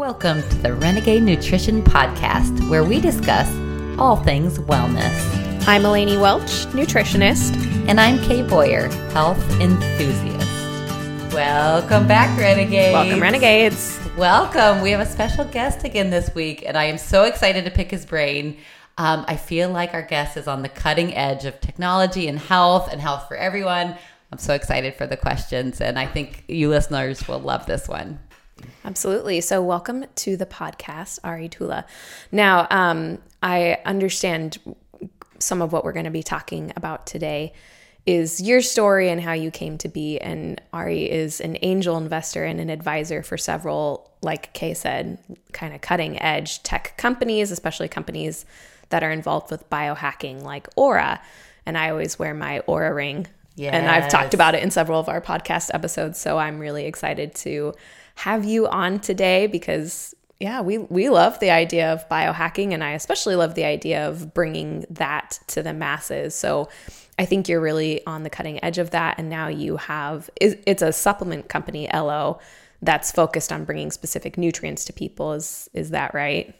Welcome to the Renegade Nutrition Podcast, where we discuss all things wellness. I'm Elanie Welch, nutritionist. And I'm Kay Boyer, health enthusiast. Welcome back, Renegades. Welcome, Renegades. Welcome. We have a special guest again this week, and I am so excited to pick his brain. Um, I feel like our guest is on the cutting edge of technology and health and health for everyone. I'm so excited for the questions, and I think you listeners will love this one. Absolutely. So, welcome to the podcast, Ari Tulla. Now, um, I understand some of what we're going to be talking about today is your story and how you came to be. And Ari is an angel investor and an advisor for several, like Kay said, kind of cutting edge tech companies, especially companies that are involved with biohacking like Oura. And I always wear my Oura ring Yes. And I've talked about it in several of our podcast episodes. So I'm really excited to have you on today because yeah, we we love the idea of biohacking and I especially love the idea of bringing that to the masses. So I think you're really on the cutting edge of that and now you have it's a supplement company Elo that's focused on bringing specific nutrients to people is is that right?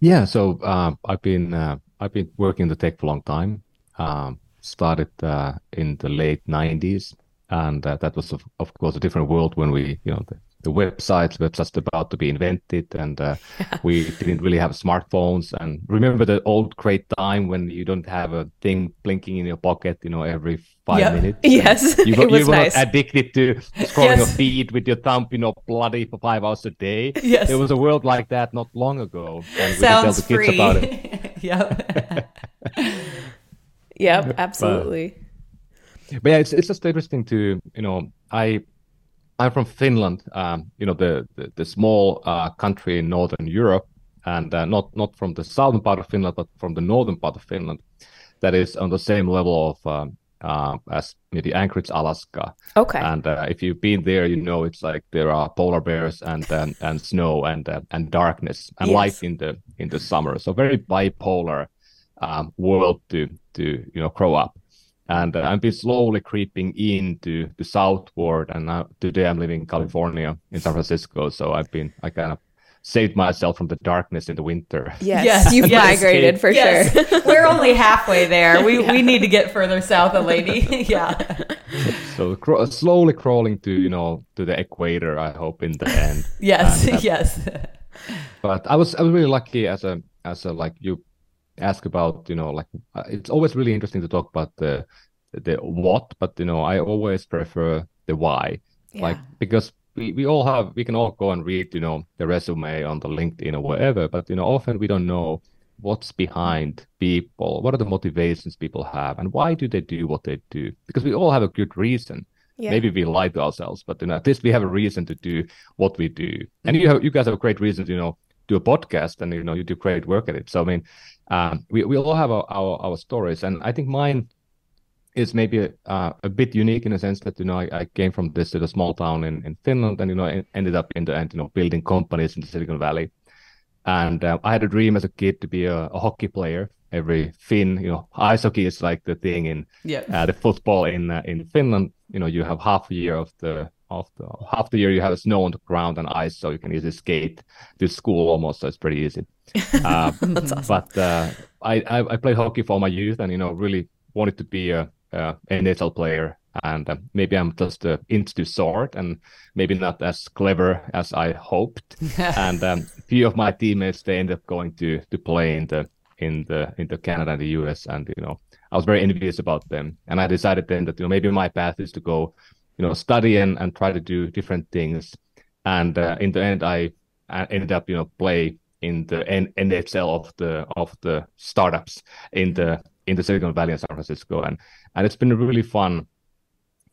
Yeah, so uh, I've been uh, I've been working in the tech for a long time. Um, started uh, in the late 90s and uh, that was of, of, course a different world when we you know the, the websites were just about to be invented and uh, yeah. we didn't really have smartphones and remember the old great time when you don't have a thing blinking in your pocket you know every five yep. minutes yes you, it was you were nice. not addicted to scrolling yes. a feed with your thumb you know bloody for five hours a day yes there was a world like that not long ago and we Sounds tell the kids free. about it yep Yep, absolutely. But, but, yeah, it's it's just interesting to you know I I'm from Finland, um, you know the the, the small uh, country in northern Europe, and uh, not not from the southern part of Finland, but from the northern part of Finland, that is on the same level of um, uh, as maybe Anchorage, Alaska. Okay. And uh, if you've been there, you know it's like there are polar bears and and, and snow and uh, and darkness and yes. light in the in the summer. So very bipolar um, world to to you know grow up and uh, I've been slowly creeping into the southward. And now, today I'm living in California, in San Francisco. So I've been, I kind of saved myself from the darkness in the winter. Yes, yes you've yes. migrated for yes. sure. We're only halfway there. We yeah. we need to get further south, a lady. yeah. So cr- slowly crawling to you know to the equator. I hope in the end. yes, and, uh, yes. But I was I was really lucky as a as a like you ask about you know like uh, it's always really interesting to talk about the the what but you know i always prefer the why. Yeah. like because we, we all have we can all go and read you know the resume on the linkedin or whatever but you know often we don't know what's behind people what are the motivations people have and why do they do what they do? Because we all have a good reason. Yeah. maybe we lie to ourselves but you know at least we have a reason to do what we do. And you have you guys have a great reason to you know do a podcast and you know you do great work at it. So i mean um, we, we all have our, our, our stories and i think mine is maybe uh, a bit unique in a sense that you know I, I came from this little small town in, in Finland and you know ended up in the end you know building companies in the Silicon Valley, and uh, I had a dream as a kid to be a, a, hockey player. Every Finn, you know, ice hockey is like the thing in yeah. uh, the football in uh, in Finland. You know, you have half a year of the of the half the year you have snow on the ground and ice, so you can easily skate to school almost. So it's pretty easy. Uh, That's awesome. But uh, I, I I played hockey for my youth, and you know, really wanted to be a uh, NHL player, and uh, maybe I'm just uh, into sword and maybe not as clever as I hoped. and um, a few of my teammates they ended up going to to play in the in the in the Canada and the US, and you know I was very envious about them. And I decided then that you know maybe my path is to go, you know, study and and try to do different things. And uh, in the end, I, ended up you know play in the N- NHL of the of the startups in the in the Silicon Valley in San Francisco, and and it's been a really fun,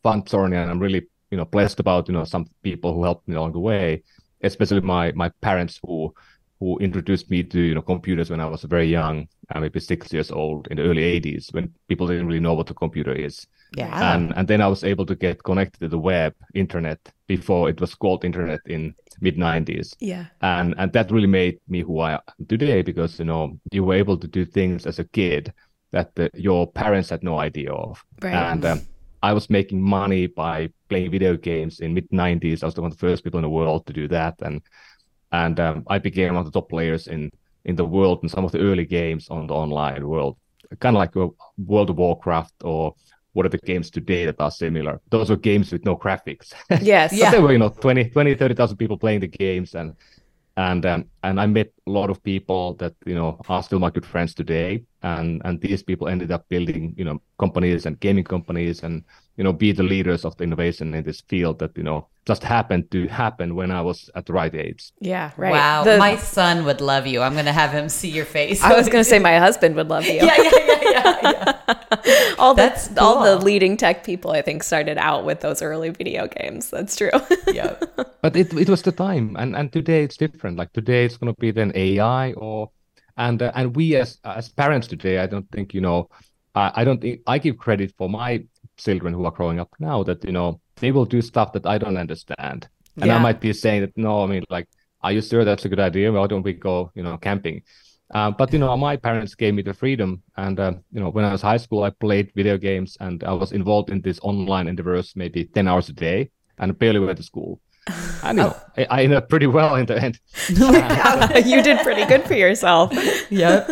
fun journey, and I'm really you know blessed about you know some people who helped me along the way, especially my my parents who who introduced me to you know computers when I was very young, uh, maybe six years old in the early 80s when people didn't really know what a computer is. Yeah. And and then I was able to get connected to the web, internet before it was called internet in mid 90s. Yeah. And and that really made me who I am today because you know you were able to do things as a kid that the, your parents had no idea of. Right. And um, I was making money by playing video games in mid 90s. I was one of the first people in the world to do that, and and um, I became one of the top players in in the world in some of the early games on the online world, kind of like World of Warcraft or what are the games today that are similar? Those were games with no graphics. Yes. but there were, you know, 20, 20 30,000 people playing the games. And and um, and I met a lot of people that you know are still my good friends today, and and these people ended up building you know companies and gaming companies, and you know be the leaders of the innovation in this field that you know just happened to happen when I was at the right age. Yeah, right. Wow, The- my son would love you. I'm gonna have him see your face. I was going to say my husband would love you. yeah, yeah, yeah, yeah, yeah. all the That's all the leading tech people I think started out with those early video games. That's true. yeah. but it it was the time and and today it's different like today it's going to be then ai or and uh, and we as as parents today i don't think you know I, I don't think i give credit for my children who are growing up now that you know they will do stuff that i don't understand and Yeah. i might be saying that no i mean like are you sure that's a good idea why don't we go you know camping uh, but you know my parents gave me the freedom. And uh, you know when i was high school i played video games and i was involved in this online endeavors maybe 10 hours a day and barely went to school. And you know I, I ended up pretty well in the end. You did pretty good for yourself. Yeah.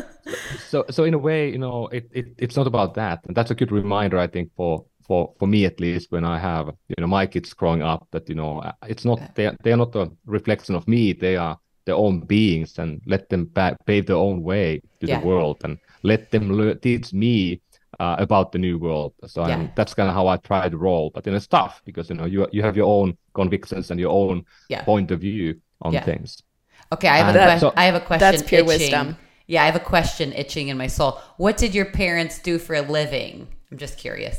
so so in a way you know it, it it's not about that. And that's a good reminder i think for for for me at least when i have you know my kids growing up that you know uh, it's not they they are not a reflection of me. They are their own beings and let them pa- pave their own way to Yeah. the world and let them lear- teach me uh, about the new world so Yeah. I'm, that's kind of how i try to roll but you know, it's tough because you know you you have your own convictions and your own Yeah. point of view on Yeah. things Okay, I have a que- so- I have a question. That's pure itching. wisdom. Yeah, I have a question itching in my soul. What did your parents do for a living? I'm just curious.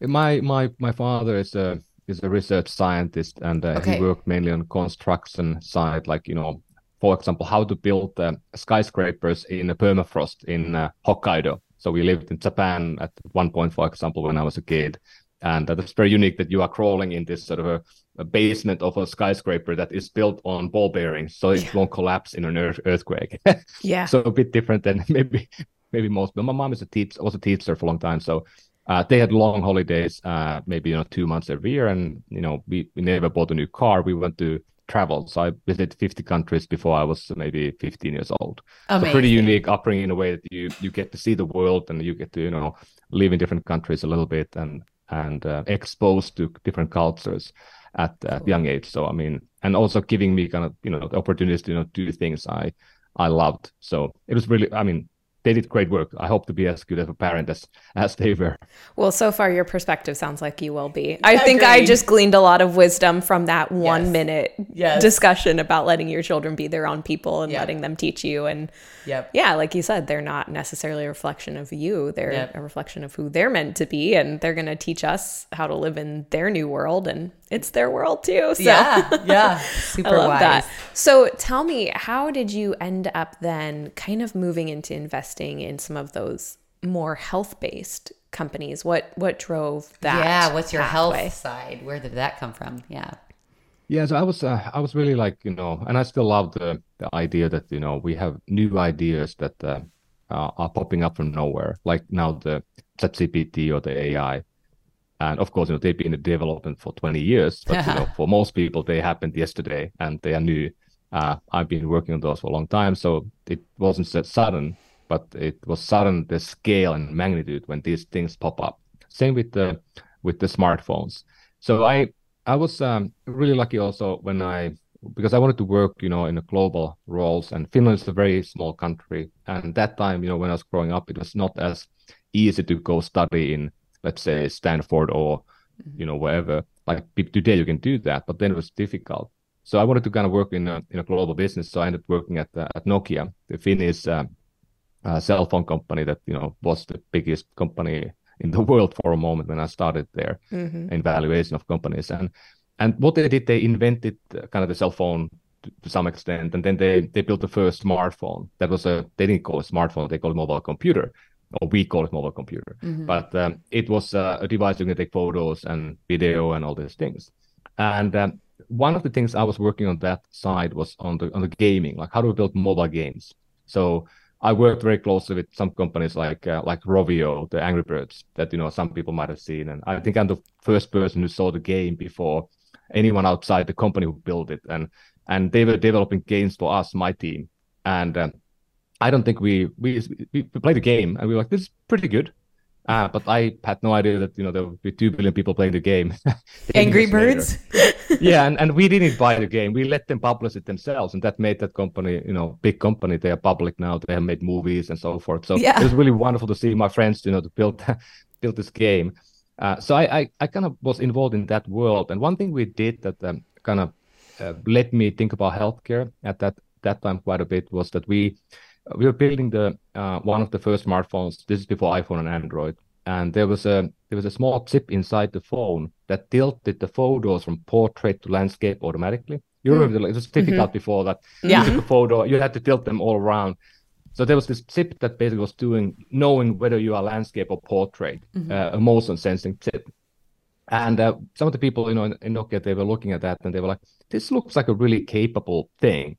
My my my father is a is a research scientist, and uh, Okay. he worked mainly on construction side, like you know, for example, how to build uh, skyscrapers in a permafrost in uh, Hokkaido. So we lived in Japan at one point, for example, when I was a kid, and uh, that's very unique that you are crawling in this sort of a, a basement of a skyscraper that is built on ball bearings, so it won't collapse in an earth- earthquake. Yeah. so a bit different than maybe maybe most. But my mom is a teacher, was a teacher for a long time, so uh, they had long holidays, uh, maybe you know two months every year, and you know we, we never bought a new car. We went to travel, so I visited 50 countries before I was maybe 15 years old. So pretty unique upbringing in a way that you you get to see the world and you get to you know live in different countries a little bit and and uh, exposed to different cultures at a young age. So I mean, and also giving me kind of you know the opportunities to you know do things I I loved. So it was really, I mean, they did great work. I hope to be as good of a parent as as they were. Well, so far your perspective sounds like you will be. I think I just gleaned a lot of wisdom from that one Yes. minute Yes. discussion about letting your children be their own people and Yeah. letting them teach you. And Yep. yeah, like you said, they're not necessarily a reflection of you. They're Yep. a reflection of who they're meant to be. And they're going to teach us how to live in their new world. And it's their world too. So Yeah. Yeah. I love wise. that. So tell me, how did you end up then kind of moving into investing in some of those more health based companies? What what drove that? Yeah. What's your pathway? health side? Where did that come from? Yeah. Yeah, so I was uh, I was really like you know, and I still love the the idea that you know we have new ideas that uh, uh, are popping up from nowhere, like now the ChatGPT or the AI, and of course you know they've been in development for 20 years, but you know for most people they happened yesterday and they are new. Uh, I've been working on those for a long time, so it wasn't so sudden, but it was sudden the scale and magnitude when these things pop up. Same with the with the smartphones. So I I was um, really lucky also when I because I wanted to work, you know, in a global roles, and Finland is a very small country, and that time, you know, when I was growing up, it was not as easy to go study in, let's say, Stanford or, you know, wherever. Like today, you can do that, but then it was difficult. So I wanted to kind of work in a in a global business. So I ended up working at uh, at Nokia, the Finnish uh, uh, cell phone company that you know was the biggest company in the world for a moment when I started there in valuation of companies. And and what they did, they invented uh, kind of the cell phone to, to some extent, and then they they built the first smartphone. That was a they didn't call it smartphone, they called it mobile computer, or we call it mobile computer. But um, it was uh, a device you can take photos and video and all these things. And um, one of the things I was working on that side was on the on the gaming, like how do we build mobile games. So I worked very closely with some companies like uh, like Rovio, the Angry Birds, that you know some people might have seen, and I think I'm the first person who saw the game before anyone outside the company who built it. And and they were developing games for us, my team, and um, I don't think we we we played the game and we were like, this is pretty good. Uh, but I had no idea that you know there would be two billion people playing the game. Angry Birds. yeah, and, and we didn't buy the game. We let them publish it themselves, and that made that company, you know, big company. They are public now. They have made movies and so forth. So yeah. it was really wonderful to see my friends, you know, to build build this game. Uh, so I, I, I kind of was involved in that world, and one thing we did that um, kind of uh, let me think about healthcare at that that time quite a bit was that we we were building the uh, one of the first smartphones. This is before iPhone and Android, and there was a there was a small chip inside the phone that tilted the photos from portrait to landscape automatically. You mm. remember it was difficult mm-hmm. before that. Yeah. You took a photo, you had to tilt them all around. So there was this chip that basically was doing knowing whether you are landscape or portrait, mm-hmm. uh, a motion sensing chip. And uh, some of the people, you know, in, in Nokia, they were looking at that and they were like, "This looks like a really capable thing."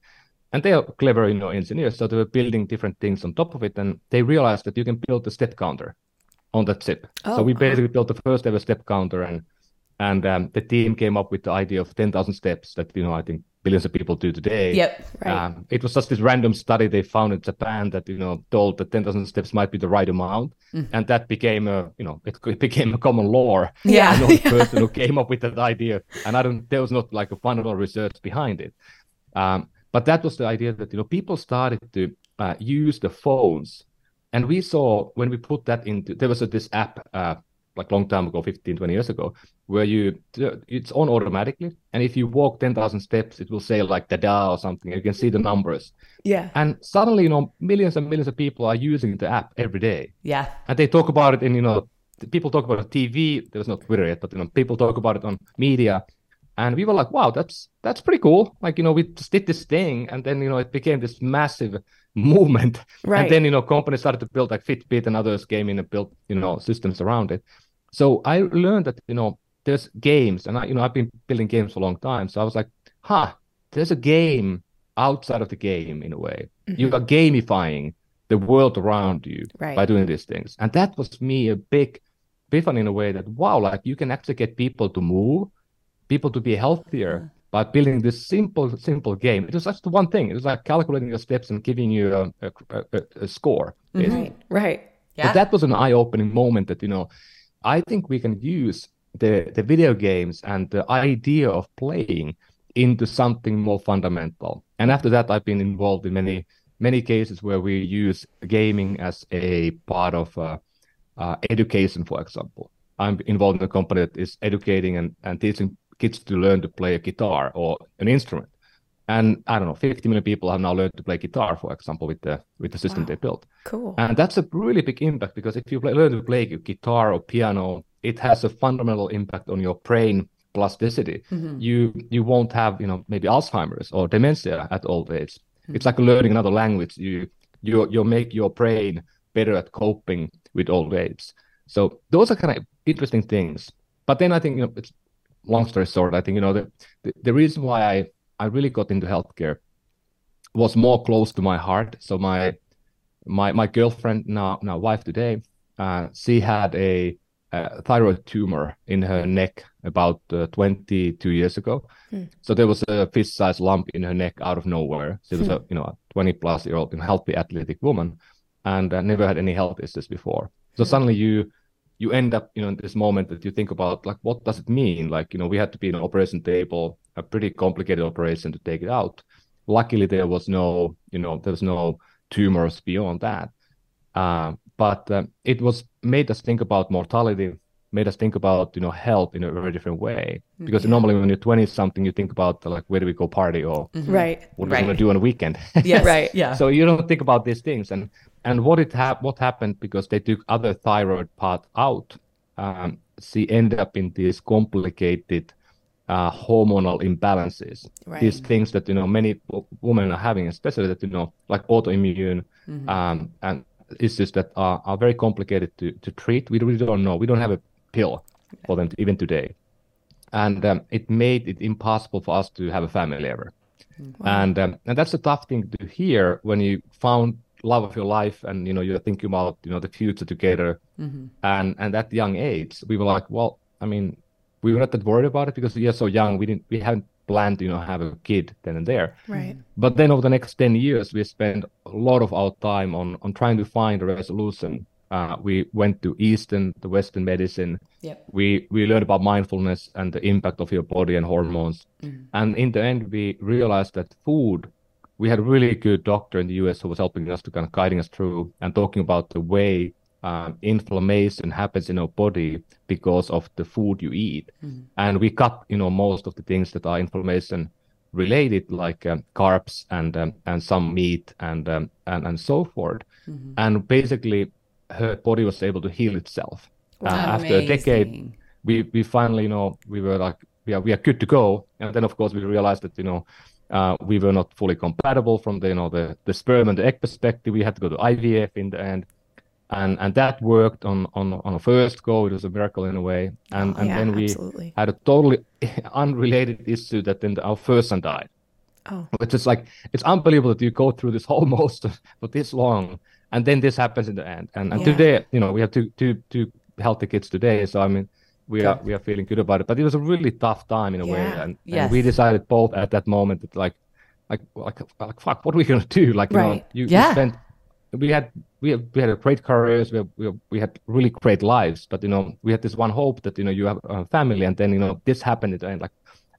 And they are clever, you know, engineers. So they were building different things on top of it, and they realized that you can build a step counter on that chip. Oh, so we basically built the first ever step counter, and and um, the team came up with the idea of ten thousand steps that you know I think billions of people do today. Yep. Right. Um, it was just this random study they found in Japan that you know told that ten thousand steps might be the right amount, mm. and that became a you know it, it became a common law. Yeah. I know the person who came up with that idea, and I don't there was not like a fundamental research behind it. Um, but that was the idea that you know people started to uh, use the phones, and we saw when we put that into there was a, this app uh, like long time ago 15 20 years ago where you it's on automatically. And if you walk 10,000 steps it will say like da da or something. You can see the numbers. Yeah. And suddenly you know millions and millions of people are using the app every day. Yeah. And they talk about it in you know people talk about tv there's no twitter yet but you know people talk about it on media and we were like wow that's that's pretty cool like you know we just did this thing and then you know it became this massive movement right. and then you know companies started to build like fitbit and others came in and built you know systems around it so i learned that you know there's games and i you know i've been building games for a long time so i was like huh there's a game outside of the game in a way mm-hmm. you are gamifying the world around you right. by doing these things and that was me a big epiphany in a way that wow like you can actually get people to move people to be healthier by building this simple, simple game. It was just one thing. It was like calculating your steps and giving you a, a, a, a score. Mm-hmm. Right. Right. Yeah. But that was an eye-opening moment. That you know, I think we can use the the video games and the idea of playing into something more fundamental. And after that, I've been involved in many many cases where we use gaming as a part of uh, uh, education, for example. I'm involved in a company that is educating and, and teaching kids to learn to play a guitar or an instrument. And I don't know, 50 million people have now learned to play guitar, for example, with the with the system wow. they built. Cool. And that's a really big impact because if you play, learn to play guitar or piano, it has a fundamental impact on your brain plasticity. Mm-hmm. You you won't have you know maybe Alzheimer's or dementia at old age. Mm-hmm. It's like learning another language. You you you make your brain better at coping with old age. So those are kind of interesting things. But then I think you know it's long story short, I think you know the, the, the reason why I I really got into healthcare was more close to my heart. So my my my girlfriend now now wife today, uh, she had a, a, thyroid tumor in her neck about uh, 22 years ago. Hmm. So there was a fist-sized lump in her neck out of nowhere. She was hmm. a you know a 20 plus year old healthy athletic woman, and uh, never had any health issues before. So hmm. suddenly you you end up you know in this moment that you think about like what does it mean? Like you know we had to be in an operation table a pretty complicated operation to take it out. Luckily there was no you know there was no tumors beyond that. Uh, but uh, it was made us think about mortality made us think about you know health in a very different way. Because yeah. normally when you're 20 something you think about like where do we go party or mm-hmm. right. what right. we going to do on a weekend? Yes. Right. Yeah. So you don't think about these things. And and what it ha- what happened because they took other thyroid part out um, she ended up in these complicated uh, hormonal imbalances right. these things that you know many women are having especially that you know like autoimmune mm-hmm. um, and issues that are, are very complicated to, to treat we really don't know we don't have a pill for them to, even today and um, it made it impossible for us to have a family ever wow. and um, and that's a tough thing to hear when you found love of your life and you know you're thinking about you know the future together mm-hmm. and and at young age we were like well i mean we were not that worried about it because we are so young we didn't we haven't planned, you know, have a kid then and there. Right. But then over the next 10 years, we spent a lot of our time on, on trying to find a resolution. Uh, we went to Eastern, the Western medicine. Yep. We, we learned about mindfulness and the impact of your body and hormones. And in the end, we realized that food, we had a really good doctor in the US who was helping us to kind of guiding us through and talking about the way um, inflammation happens in our body because of the food you eat. And we cut, you know, most of the things that are inflammation related, like um, carbs and um, and some meat and um, and and so forth. And basically, her body was able to heal itself. Uh, after a decade, we we finally, you know, we were like, we are we are good to go. And then of course we realized that, you know, uh, we were not fully compatible from the, you know, the the sperm and the egg perspective. We had to go to IVF in the end, and and that worked on on on a first go. It was a miracle in a way. And and yeah, then we absolutely. had a totally unrelated issue that then our first son died Oh, which is like it's unbelievable that you go through this whole most for this long and then this happens in the end and, and Yeah. today you know we have two two two healthy kids today so i mean we are we are feeling good about it but it was a really tough time in a way and, Yes. and we decided both at that moment that like like like, like fuck what are we gonna do like you know Right. you, you Yeah. spent we had we had, we had a great careers we, we we had really great lives but you know we had this one hope that you know you have a family and then you know this happened at the end like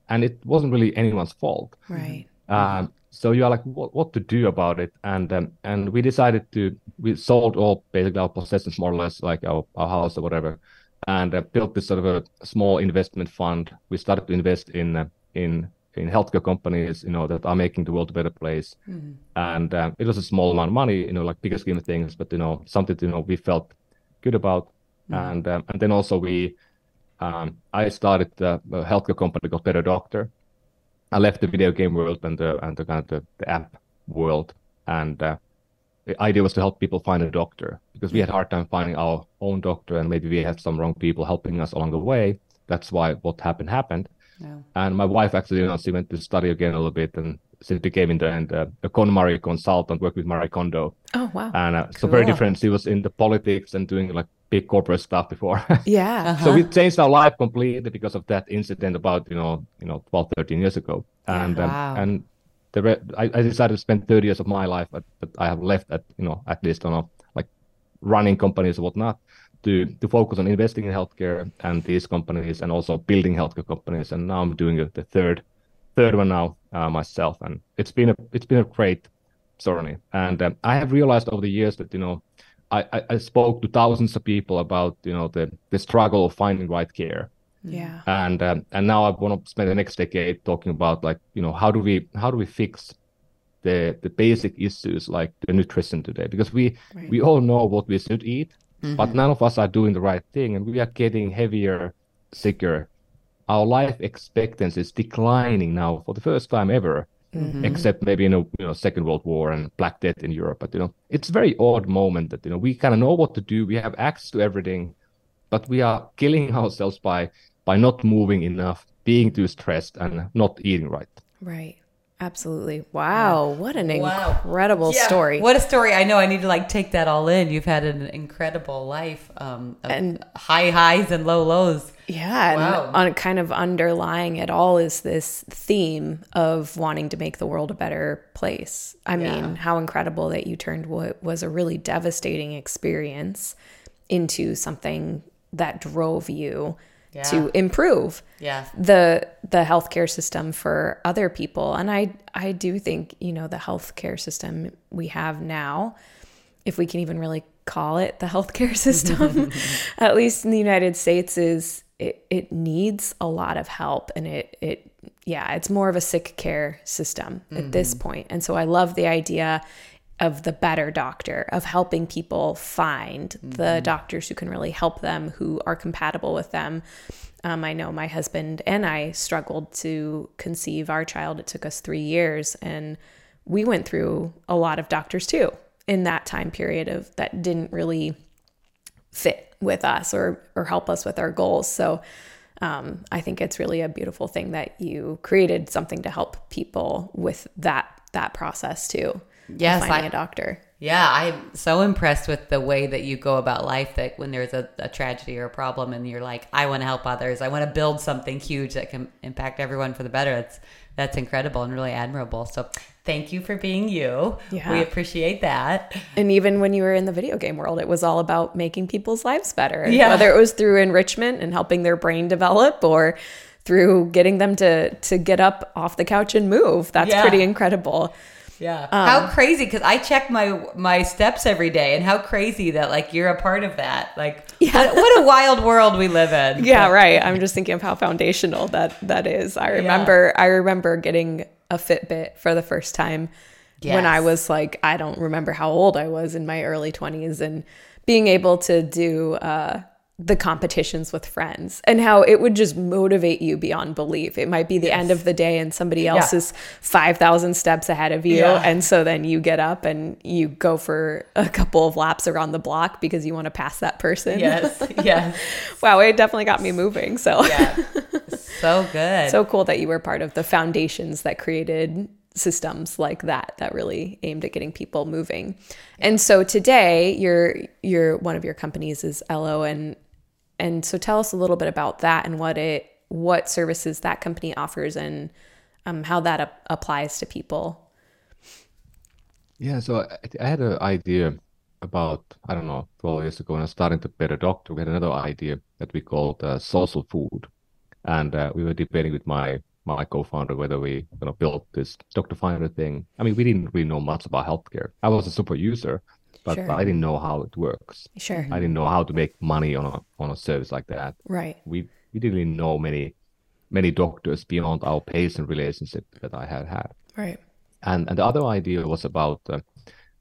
and it wasn't really anyone's fault right. um, so you are like, what, what to do about it? And um, and we decided to we sold all basically our possessions more or less, like our, our house or whatever, and uh, built this sort of a small investment fund. We started to invest in uh, in in healthcare companies, you know, that are making the world a better place. And uh, it was a small amount of money, you know, like bigger scheme of things, but you know, something you know we felt good about. And um, and then also we, um, I started uh, a healthcare company called Better Doctor. I left the video game world and the and the kind of the, the app world, and uh, the idea was to help people find a doctor because we had a hard time finding our own doctor, and maybe we had some wrong people helping us along the way. That's why what happened happened. Yeah. And my wife actually, you know, she went to study again a little bit, and she became in the end uh, a KonMari consultant, worked with Marie Kondo, Oh, wow. and uh, so very different. She was in the politics and doing like big corporate stuff before. yeah. so we changed our life completely because of that incident about you know you know 12 13 years ago and um, Wow. and the re- I, I decided to spend 30 years of my life but, but i have left at you know at least on like running companies and whatnot to to focus on investing in healthcare and these companies and also building healthcare companies. And now i'm doing the third third one now uh, myself. And it's been a it's been a great journey. And um, i have realized over the years that you know I, I, I spoke to thousands of people about you know the the struggle of finding right care Yeah. and um, and now I want to spend the next decade talking about like you know how do we how do we fix the the basic issues like the nutrition today because we Right. we all know what we should eat but none of us are doing the right thing and we are getting heavier sicker our life expectancy is declining now for the first time ever except maybe in a you know second world war and black death in europe but you know it's a very odd moment that you know we kind of know what to do we have access to everything but we are killing ourselves by by not moving enough being too stressed and not eating right Right. Absolutely. Wow. What an Wow. incredible Yeah, story. What a story! I know I need to like take that all in. You've had an incredible life, um, of And- high highs and low lows. Yeah, and Wow. on kind of underlying it all is this theme of wanting to make the world a better place. I Yeah. mean, how incredible that you turned what was a really devastating experience into something that drove you Yeah. to improve Yeah, the the healthcare system for other people. And I I do think, you know, the healthcare system we have now, if we can even really call it the healthcare system, at least in the United States, is it, it needs a lot of help and it it yeah, it's more of a sick care system at this mm-hmm. point. And so I love the idea of the better doctor, of helping people find the doctors who can really help them, who are compatible with them. Um, I know my husband and I struggled to conceive our child. It took us three years, and we went through a lot of doctors too in that time period of that didn't really fit with us or or help us with our goals. So um, I think it's really a beautiful thing that you created something to help people with that that process too. Yes, finding I- a doctor. Yeah, I'm so impressed with the way that you go about life that when there's a, a tragedy or a problem and you're like, I want to help others. I want to build something huge that can impact everyone for the better. That's that's incredible and really admirable. So thank you for being you. Yeah. We appreciate that. And even when you were in the video game world, it was all about making people's lives better. Yeah. Whether it was through enrichment and helping their brain develop or through getting them to to get up off the couch and move. That's Yeah. pretty incredible. Yeah. how crazy because I check my my steps every day and how crazy that like you're a part of that. Like what, what a wild world we live in. Yeah, right. I'm just thinking of how foundational that that is. I remember I remember getting a Fitbit for the first time when I was like I don't remember how old I was in my early 20s and being able to do uh the competitions with friends and how it would just motivate you beyond belief. It might be the end of the day and somebody else is 5,000 steps ahead of you. Yeah. And so then you get up and you go for a couple of laps around the block because you want to pass that person. Yes. Yes. wow, it definitely got me moving. So Yeah. so good. so cool that you were part of the foundations that created systems like that that really aimed at getting people moving. And so today your your one of your companies is Elo and and so tell us a little bit about that and what it what services that company offers and um, how that ap- applies to people. Yeah, so I, I had an idea about, I don't know, 12 years ago when I was starting to Better Doctor. We had another idea that we called uh, social food. And uh, we were debating with my my co-founder whether we you know built this Dr. Finder thing. I mean, we didn't really know much about healthcare. I was a super user, but Sure. I didn't know how it works. Sure. I didn't know how to make money on a on a service like that. Right. We we didn't know many many doctors beyond our patient relationship that I had had. Right. And and the other idea was about uh,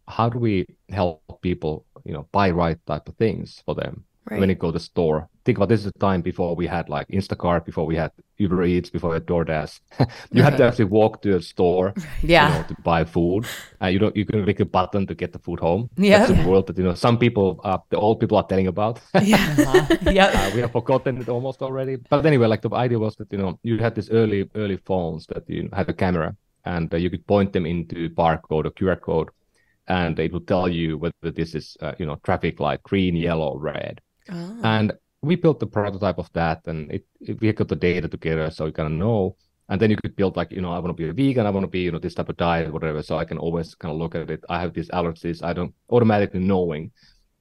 how do we help people, you know, buy right type of things for them Right. when you go to the store. Think about this is the time before we had like Instacart, before we had Uber Eats, before we had DoorDash. you had to actually walk to a store, Yeah. you know, to buy food. Uh, you don't you can click a button to get the food home. Yeah. That's the world that you know some people, uh, the old people are telling about. Uh-huh. Yep. Uh, we have forgotten it almost already. But anyway, like the idea was that you know you had these early early phones that you had a camera and uh, you could point them into barcode or QR code, and it would tell you whether this is uh, you know traffic light green, yellow, red. Oh. And we built the prototype of that, and it, it we got the data together, so you kind of know. And then you could build like you know I want to be a vegan, I want to be you know this type of diet, whatever. So I can always kind of look at it. I have these allergies. I don't automatically knowing,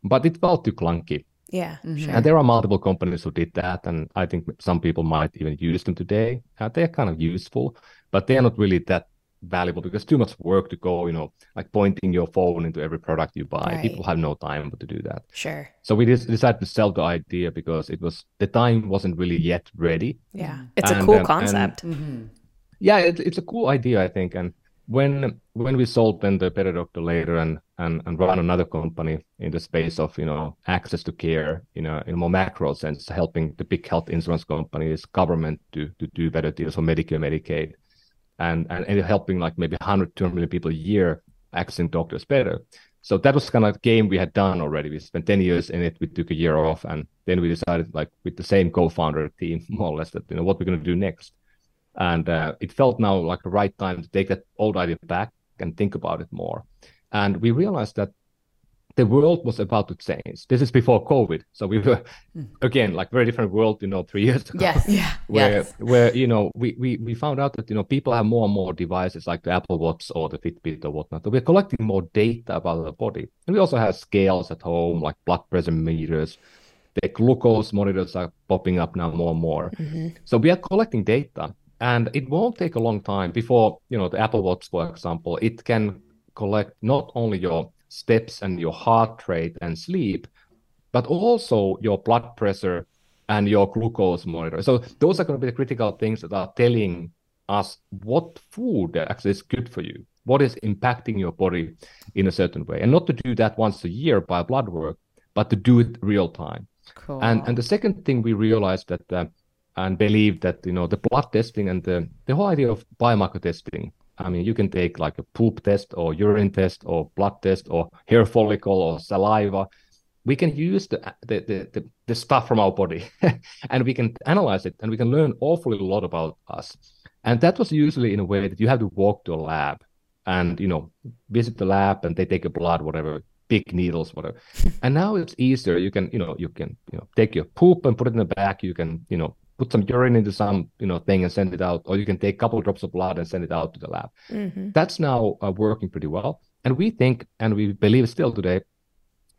but it felt too clunky. Yeah. Sure. And there are multiple companies who did that, and I think some people might even use them today. Uh, they're kind of useful, but they are not really that valuable because too much work to go, you know, like pointing your phone into every product you buy. Right. People have no time to do that. Sure. So we just decided to sell the idea because it was the time wasn't really yet ready. Yeah. It's a cool um, and- concept. Yeah, it, it's a cool idea, I think. And when when we sold then the Better Doctor later and and and run another company in the space of you know access to care in a in a more macro sense, helping the big health insurance companies, government to to do better deals for Medicare, Medicaid, and and, and helping like maybe 100, 200 million people a year accessing doctors better. So that was kind of game we had done already. We spent 10 years in it. We took a year off, and then we decided, like with the same co-founder team, more or less, that you know what we're going to do next and uh, it felt now like the right time to take that old idea back and think about it more and we realized that the world was about to change this is before covid so we were hmm. again like very different world you know three years ago Yes. Yeah. where Yes. where you know we, we we found out that you know people have more and more devices like the Apple Watch or the Fitbit or whatnot. So we're collecting more data about the body, and we also have scales at home like blood pressure meters. The glucose monitors are popping up now more and more. Mm-hmm. So we are collecting data, and it won't take a long time before you know the Apple Watch, for example, it can collect not only your steps and your heart rate and sleep, but also your blood pressure and your glucose monitor. So those are going to be the critical things that are telling us what food actually is good for you, what is impacting your body in a certain way, and not to do that once a year by blood work, but to do it real time. Cool. And and the second thing we realized that uh, and believe that you know the blood testing and the the whole idea of biomarker testing. I mean, you can take like a poop test or urine test or blood test or hair follicle or saliva. We can use the the the, the, the stuff from our body, and we can analyze it, and we can learn awfully a lot about us. And that was usually in a way that you have to walk to a lab and you know visit the lab and they take a blood whatever big needles whatever and now it's easier you can you know you can you know take your poop and put it in the bag you can you know put some urine into some you know thing and send it out or you can take a couple of drops of blood and send it out to the lab Mm-hmm. that's now uh, working pretty well and we think and we believe still today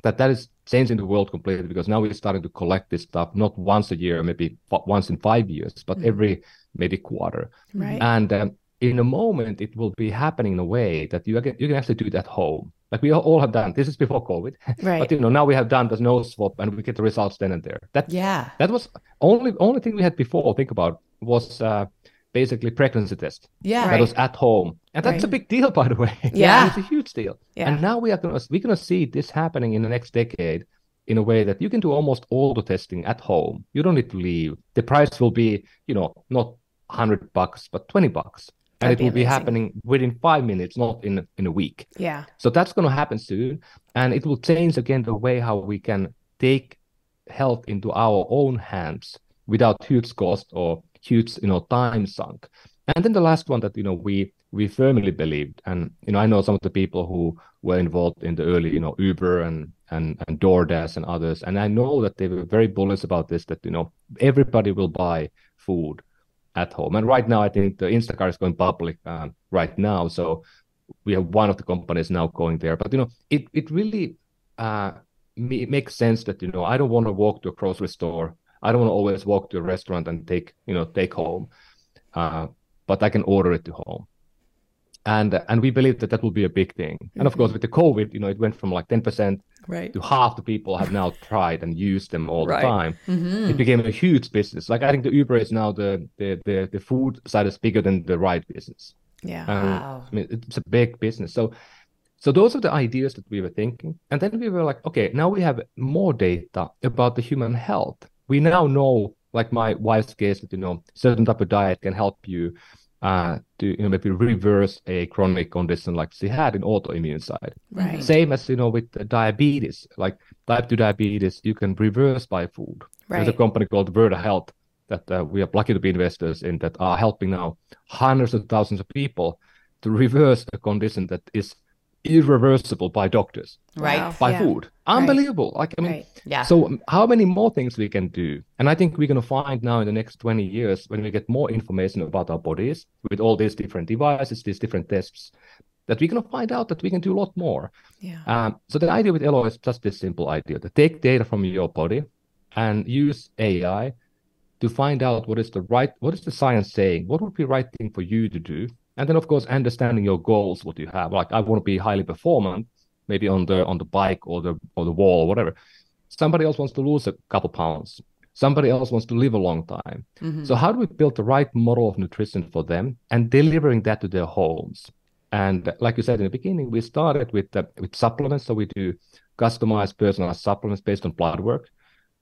that that is changing the world completely because now we're starting to collect this stuff not once a year maybe f- once in five years but Mhm. every maybe quarter Right. and um, in a moment it will be happening in a way that you can you can actually do it at home like we all have done this is before covid right. but you know now we have done the nose swap and we get the results then and there that Yeah. that was only only thing we had before think about was uh, basically pregnancy test Yeah. that Right. was at home and that's a big deal by the way Yeah. it's a huge deal yeah. and now we are gonna we're gonna see this happening in the next decade in a way that you can do almost all the testing at home. You don't need to leave. The price will be, you know, not hundred bucks, but twenty bucks. And it will be happening within five minutes, not in in a week. yeah. So that's going to happen soon, and it will change again the way how we can take health into our own hands without huge cost or huge, you know, time sunk. And then the last one that you know we we firmly believed, and you know I know some of the people who were involved in the early, you know, Uber and and and DoorDash and others, and I know that they were very bullish about this. That you know everybody will buy food at home, and right now I think the Instacart is going public um, right now, so we have one of the companies now going there. But you know, it it really uh, me- makes sense that you know I don't want to walk to a grocery store. I don't want to always walk to a restaurant and take you know take home, uh, but I can order it to home. And and we believe that that will be a big thing. And of course, with the COVID, you know, it went from like ten percent Right. to half the people have now tried and used them all Right. the time. hmm It became a huge business. Like I think the Uber is now the the the, the food side is bigger than the ride business. Yeah. Um, Wow. I mean, it's a big business. So, so those are the ideas that we were thinking, and then we were like, okay, now we have more data about the human health. We now know, like my wife's case, that you know, certain type of diet can help you uh, to you know maybe reverse a chronic condition like she had in autoimmune side. Right. Same as you know with diabetes, like type two diabetes, you can reverse by food. There's a company called Virta Health that uh, we are lucky to be investors in that are helping now hundreds of thousands of people to reverse a condition that is irreversible by doctors Right. Wow. by Yeah. food. Unbelievable. Like I mean, Right. Yeah. so um, how many more things we can do? And I think we're going to find now in the next 20 years when we get more information about our bodies with all these different devices, these different tests, that we're going to find out that we can do a lot more. Yeah. Um, so the idea with Elo is just this simple idea to take data from your body and use AI to find out what is the right, what is the science saying, what would be the right thing for you to do, and then of course understanding your goals, what you have. Like I want to be highly performant, maybe on the on the bike or the or the wall or whatever. Somebody else wants to lose a couple pounds. Somebody else wants to live a long time. Mhm. So how do we build the right model of nutrition for them and delivering that to their homes? And like you said in the beginning, we started with uh, with supplements. So we do customized, personalized supplements based on blood work.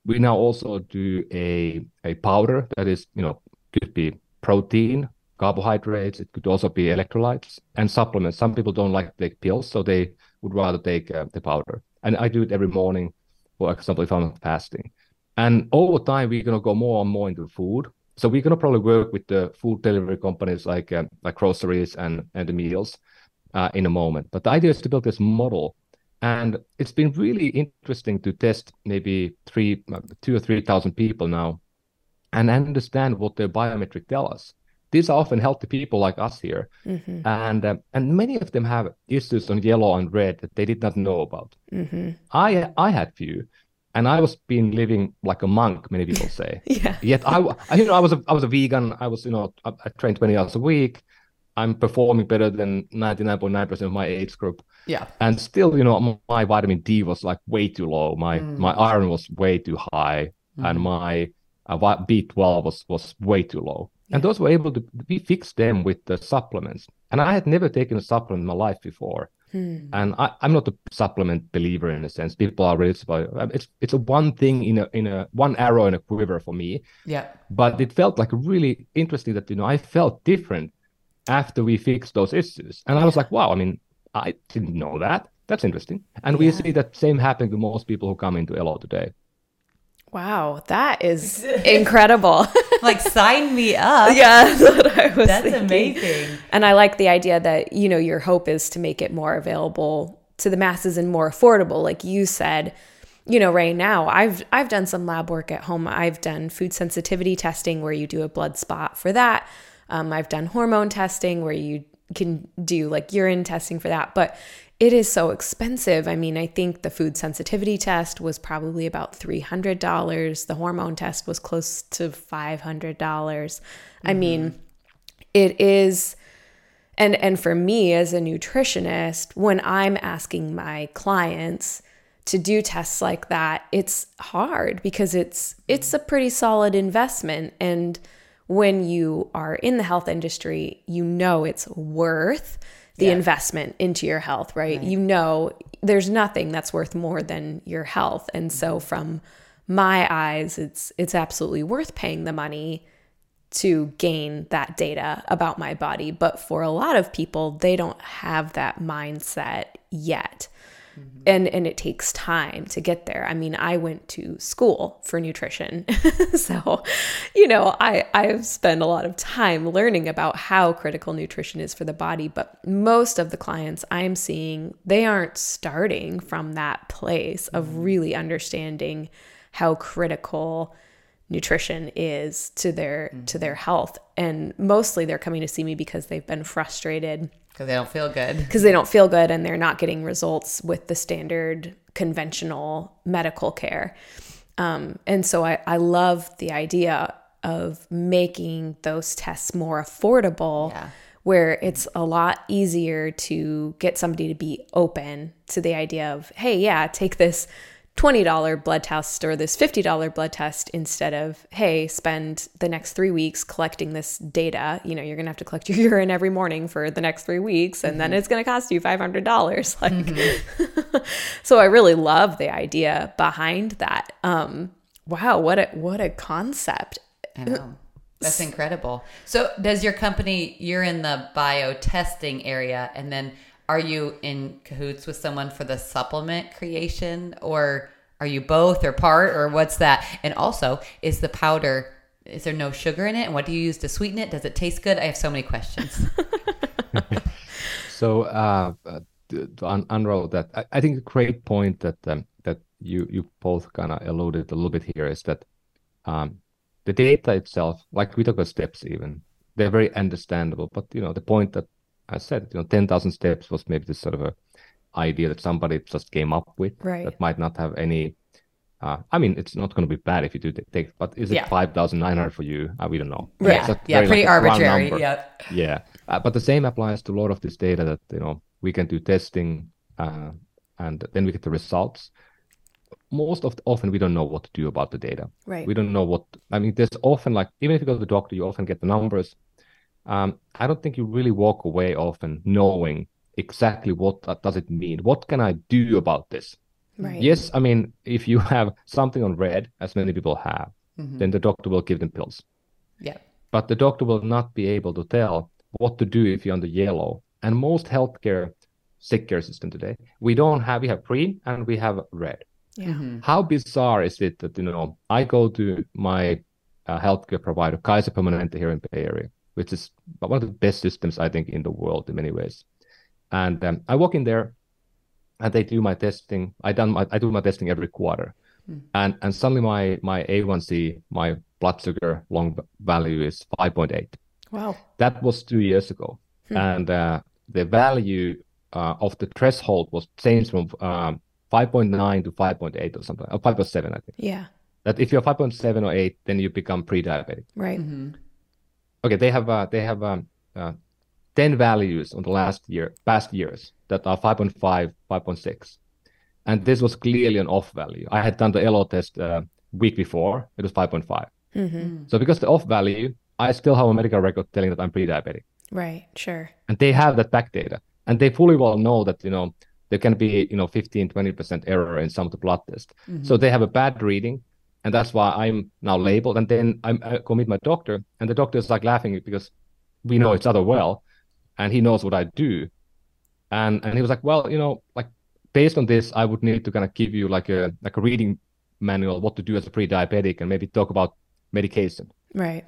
We now also do a a powder that is, you know, could be protein, carbohydrates. It could also be electrolytes and supplements. Some people don't like to take pills, so they would rather take uh, the powder. And I do it every morning, for example, if I'm fasting. And over time, we're going to go more and more into food. So we're going to probably work with the food delivery companies like uh, like groceries and and the meals uh, in a moment. But the idea is to build this model, and it's been really interesting to test maybe three, uh, two or three thousand people now, and understand what their biometric tell us. These are often healthy people like us here, Mm-hmm. and uh, and many of them have issues on yellow and red that they did not know about. Mm-hmm. I I had few, and I was been living like a monk. Many people say. Yeah. Yet I, you know, I was a, I was a vegan. I was, you know, I, I trained 20 hours a week. I'm performing better than 99.9% of my age group. Yeah. And still, you know, my vitamin D was like way too low. My Mm. my iron was way too high, and Mhm. my uh, B12 was was way too low. Yeah. And those were able to we fixed them with the supplements. And I had never taken a supplement in my life before. Hmm. And I, I'm not a supplement believer in a sense. People are really about it. It's it's a one thing in a in a one arrow in a quiver for me Yeah. but it felt like really interesting that you know I felt different after we fixed those issues, and I was like, wow, I mean, I didn't know that. That's interesting, and we see that same happening to most people who come into Elo today. Wow, that is incredible. like sign me up. yeah, that's what I was That's amazing. And I like the idea that, you know, your hope is to make it more available to the masses and more affordable. Like you said, you know, right now I've I've done some lab work at home. I've done food sensitivity testing where you do a blood spot for that. Um, I've done hormone testing where you can do like urine testing for that. But it is so expensive. I mean, I think the food sensitivity test was probably about $300. The hormone test was close to 500. dollars I mm-hmm. mean, it is and and for me as a nutritionist, when I'm asking my clients to do tests like that, it's hard because it's it's a pretty solid investment and when you are in the health industry, you know it's worth the Yeah. investment into your health, right? You know there's nothing that's worth more than your health. And so mm-hmm. from my eyes, it's it's absolutely worth paying the money to gain that data about my body. But for a lot of people, they don't have that mindset yet. Mm-hmm. And and it takes time to get there. I mean, I went to school for nutrition. so, you know, I I've spent a lot of time learning about how critical nutrition is for the body, but most of the clients I'm seeing, they aren't starting from that place of mm-hmm. really understanding how critical nutrition is to their to mm-hmm. their health and mostly they're coming to see me because they've been frustrated Because they don't feel good. because they don't feel good and they're not getting results with the standard conventional medical care um, and so I, I love the idea of making those tests more affordable Yeah. where it's a lot easier to get somebody to be open to the idea of hey yeah take this $20 blood test or this $50 blood test instead of hey spend the next three weeks collecting this data. You know you're gonna have to collect your urine every morning for the next three weeks and then it's gonna cost you $500 like so i really love the idea behind that. Um wow what a what a concept. I know. That's incredible. So, does your company, you're in the bio testing area, and then are you in cahoots with someone for the supplement creation, or are you both or part, or what's that? And also, is the powder, is there no sugar in it? And what do you use to sweeten it? Does it taste good? I have so many questions. So uh, uh, to, to un- unroll that, I, I think a great point that um, that you you both kind of alluded a little bit here is that um, the data itself, like we talk about steps, even they're very understandable. But you know, the point that I said, you know, ten thousand steps was maybe this sort of a idea that somebody just came up with Right. that might not have any. Uh, I mean, it's not going to be bad if you do take, but is it Yeah. five thousand nine hundred for you? Uh, we don't know. yeah, yeah, pretty like, arbitrary. Yeah. Yeah, uh, but the same applies to a lot of this data that you know we can do testing, uh, and then we get the results. Most of the, often we don't know what to do about the data. Right. We don't know what. I mean, there's often like even if you go to the doctor, you often get the numbers. Um, I don't think you really walk away often knowing exactly what that does it mean. What can I do about this? right Yes, I mean if you have something on red, as many people have, then the doctor will give them pills Yeah. but the doctor will not be able to tell what to do if you're on the yellow. And most healthcare sick care system today, we don't have we have green and we have red. yeah How bizarre is it that you know I go to my uh, healthcare provider, Kaiser Permanente here in Bay Area, which is one of the best systems I think in the world in many ways. And um, I walk in there, and they do my testing. I done my, I do my testing every quarter, and and suddenly my my A1C, my blood sugar long value is 5.8 wow. That was two years ago. And uh, the value uh, of the threshold was changed from um, 5.9 to 5.8 or something or 5.7 i think. Yeah. That if you're 5.7 or 8 then you become pre-diabetic. Right okay they have uh, they have um, uh, 10 values on the last year past years that are 5.5 5.6 and this was clearly an off value. I had done the Elo test uh, week before. It was 5.5 hmm so because the off value i still have a medical record telling that i'm pre-diabetic. Right sure. And they have that back data. And they fully well know that you know there can be you know 15 20% error in some of the blood tests. So they have a bad reading and that's why i'm now labeled and then I'm, i go meet my doctor and the doctor is like laughing because we know each other well and he knows what i do and and he was like well you know like based on this i would need to kind of give you like a like a reading manual what to do as a pre-diabetic and maybe talk about medication Right.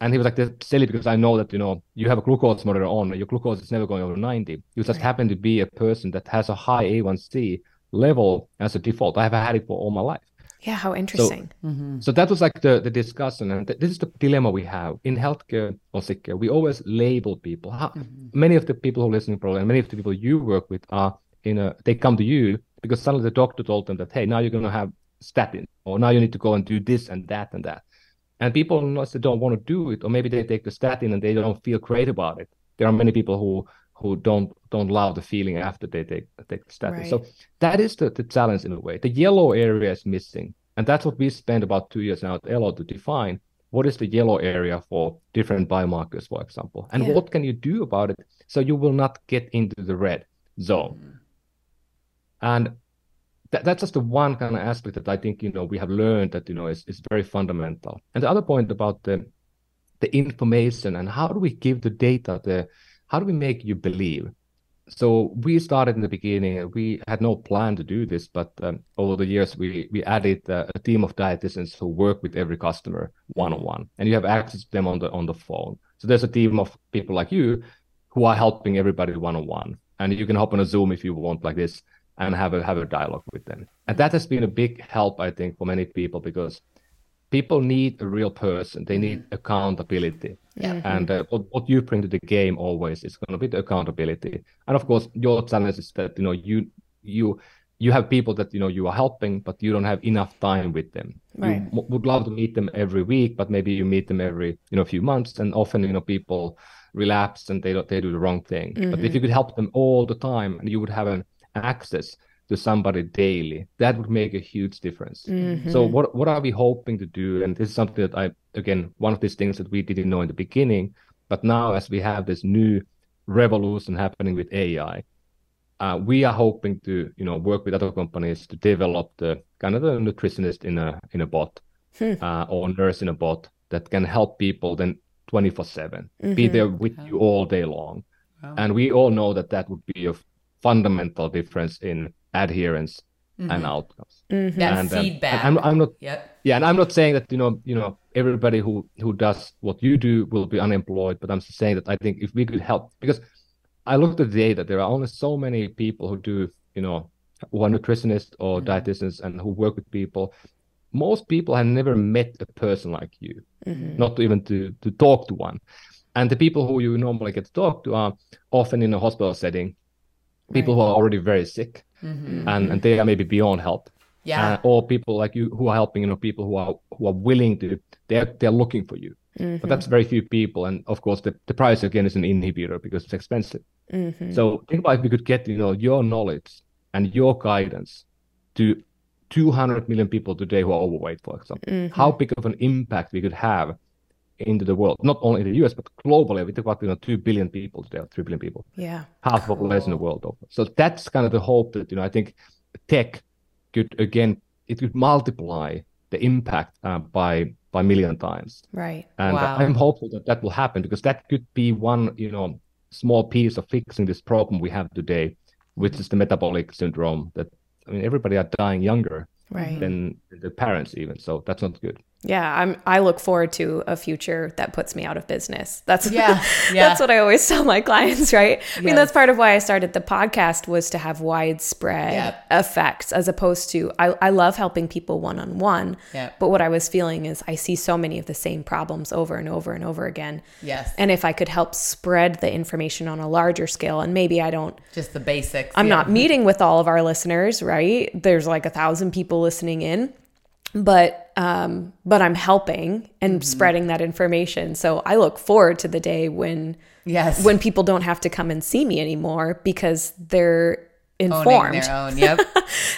and he was like, "That's silly because I know that you know you have a glucose monitor on, your glucose is never going over 90. You just happen to be a person that has a high A1C level as a default. I have had it for all my life. Yeah. How interesting. Mm-hmm. So that was like the the discussion, and th- this is the dilemma we have in healthcare or sick care. We always label people. How, mm-hmm. Many of the people who are listening probably, and many of the people you work with are in a. They come to you because suddenly the doctor told them that, hey, now you're going to have statin, or now you need to go and do this and that and that. And people unless they don't want to do it, or maybe they take the statin and they don't feel great about it. There are many people who who don't don't love the feeling after they take take the statin. So that is the, the challenge in a way. The yellow area is missing. And that's what we spent about two years now at Elo to define what is the yellow area for different biomarkers, for example, and Yeah. what can you do about it so you will not get into the red zone. Mm-hmm. And that, that's just the one kind of aspect that I think you know we have learned that you know is, is very fundamental. And the other point about the the information and how do we give the data the how do we make you believe? So we started in the beginning. We had no plan to do this, but um, over the years we we added uh, a team of dietitians who work with every customer one on one, and you have access to them on the on the phone. So there's a team of people like you who are helping everybody one on one, and you can hop on a Zoom if you want like this and have a have a dialogue with them. And that has been a big help, I think, for many people because people need a real person. They need accountability. Yeah. And uh, what, what you bring to the game always is going to be the accountability. And of course, your challenge is that you know you you you have people that you know you are helping, but you don't have enough time with them. Right. You m- would love to meet them every week, but maybe you meet them every you know few months, and often you know people relapse and they don't they do the wrong thing. But if you could help them all the time, and you would have an access to somebody daily, that would make a huge difference. Mm-hmm. So what what are we hoping to do? And this is something that I again one of these things that we didn't know in the beginning, but now as we have this new revolution happening with AI, uh, we are hoping to you know work with other companies to develop the kind of the nutritionist in a in a bot uh, or nurse in a bot that can help people then 24 7 be there with you all day long and we all know that that would be a fundamental difference in adherence and mm-hmm. outcomes. Mm-hmm. That and um, feedback. and I'm, I'm not Yep. yeah and i'm not saying that you know you know everybody who who does what you do will be unemployed but i'm saying that i think if we could help because i looked at the data there are only so many people who do you know who are nutritionists or mm-hmm. dietitians and who work with people. Most people have never met a person like you not even to to talk to one. And the people who you normally get to talk to are often in a hospital setting people who are already very sick Mm-hmm. and, and they are maybe beyond help. Yeah. uh, or people like you who are helping you know people who are who are willing to they're they're looking for you. But that's mm-hmm. very few people. And of course the, the price again is an inhibitor because it's expensive. Mm-hmm. So think about if we could get you know your knowledge and your guidance to 200 million people today who are overweight for example. How big of an impact we could have into the world not only in the us but globally we talk about you know 2 billion people today or 3 billion people Yeah. half of the population in the world over. So that's kind of the hope that you know I think tech could again it could multiply the impact uh, by by million times, Right. and Wow. I'm hopeful that that will happen because that could be one you know small piece of fixing this problem we have today, which is the metabolic syndrome. That I mean everybody are dying younger Right. than the parents even, so that's not good. Yeah, I'm I look forward to a future that puts me out of business. That's Yeah, yeah. that's what I always tell my clients, right? I mean, that's part of why I started the podcast was to have widespread Yep. effects as opposed to I, I love helping people one on one. But what I was feeling is I see so many of the same problems over and over and over again. Yes. And if I could help spread the information on a larger scale, and maybe I don't Just the basics. I'm yeah. not meeting with all of our listeners, right? There's like a thousand people listening in, but um, but I'm helping and spreading that information. So I look forward to the day when Yes. when people don't have to come and see me anymore because they're Owning informed. their own. Yep.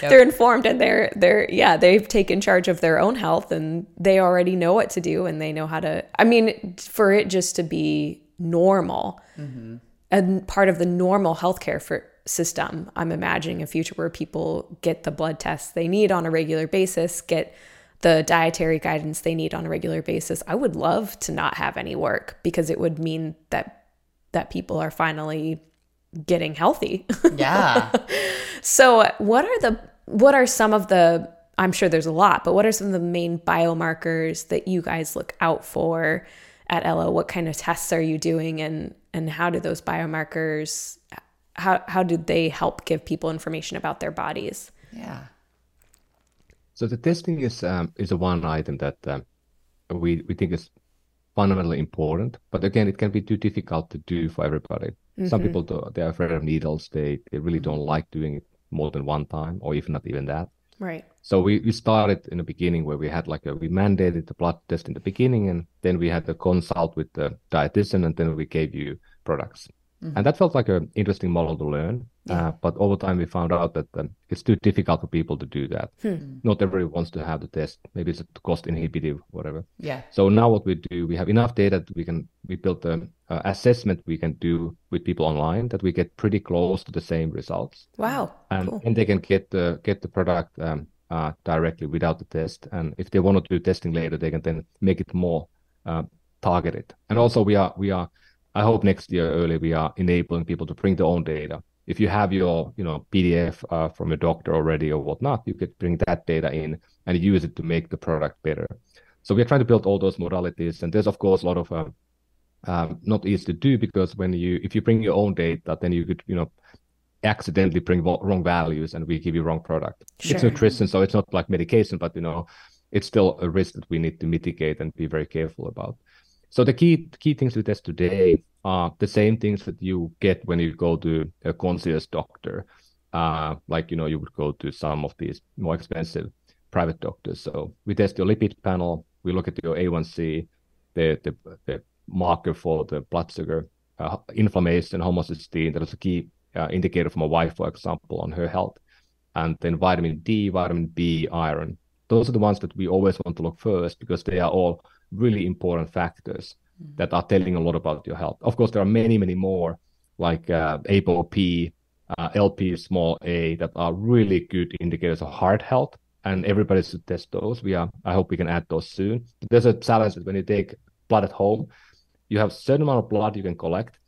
Yep. They're informed and they're they're yeah they've taken charge of their own health and they already know what to do and they know how to. I mean, for it just to be normal and part of the normal healthcare for system. I'm imagining a future where people get the blood tests they need on a regular basis, get the dietary guidance they need on a regular basis. I would love to not have any work because it would mean that that people are finally getting healthy. yeah. so, what are the what are some of the I'm sure there's a lot, but what are some of the main biomarkers that you guys look out for at Elo? What kind of tests are you doing and and how do those biomarkers how how do they help give people information about their bodies? Yeah. So the testing is um, is a one item that um, we we think is fundamentally important, but again, it can be too difficult to do for everybody. Mm-hmm. Some people do, they're afraid of needles. They they really don't like doing it more than one time, or even not even that. Right. So we, we started in the beginning where we had like a, we mandated the blood test in the beginning, and then we had to consult with the dietitian, and then we gave you products. Mm-hmm. And that felt like an interesting model to learn. Yeah. Uh, but over time, we found out that um, it's too difficult for people to do that. Hmm. Not everybody wants to have the test. Maybe it's cost inhibitive, whatever. Yeah. So now what we do, we have enough data that we can we built an uh, assessment we can do with people online that we get pretty close to the same results. Wow. And cool. and they can get the get the product um, uh, directly without the test. And if they want to do testing later, they can then make it more uh, targeted. And also we are we are I hope next year early we are enabling people to bring their own data. If you have your, you know, PDF uh, from your doctor already or whatnot, you could bring that data in and use it to make the product better. So we're trying to build all those modalities, and there's of course a lot of uh, um, not easy to do because when you if you bring your own data, then you could, you know, accidentally bring wrong values and we give you wrong product. Sure. It's nutrition, so it's not like medication, but you know, it's still a risk that we need to mitigate and be very careful about. So the key key things we test today are the same things that you get when you go to a concierge doctor. Uh, like you know, you would go to some of these more expensive private doctors. So we test your lipid panel, we look at your A1C, the the, the marker for the blood sugar, uh, inflammation, homocysteine. That is a key uh, indicator for my wife, for example, on her health. And then vitamin D, vitamin B, iron. Those are the ones that we always want to look first because they are all really important factors mm. that are telling a lot about your health. Of course, there are many, many more like uh, ApoB, uh, LP small a that are really good indicators of heart health, and everybody should test those. We are. I hope we can add those soon. There's a challenge that when you take blood at home, you have a certain amount of blood you can collect,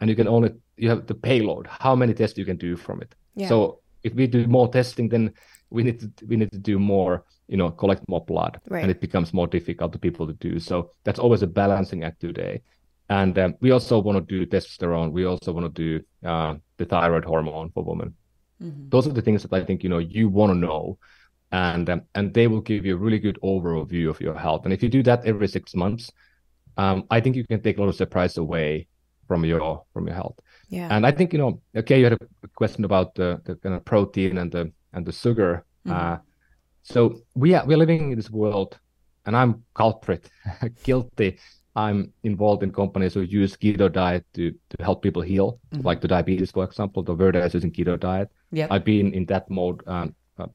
and you can only you have the payload. How many tests you can do from it? Yeah. So if we do more testing, then we need to we need to do more you know collect more blood right. and it becomes more difficult to people to do so that's always a balancing act today and um, we also want to do testosterone we also want to do uh, the thyroid hormone for women mm-hmm. those are the things that i think you know you want to know and um, and they will give you a really good overall view of your health and if you do that every six months um, i think you can take a lot of surprise away from your from your health yeah and i think you know okay you had a question about the, the kind of protein and the and the sugar. Mm-hmm. Uh, so we are we're living in this world, and I'm culprit, guilty. I'm involved in companies who use keto diet to, to help people heal, mm-hmm. like the diabetes, for example. The Virta is using keto diet. Yep. I've been in that mode um, uh,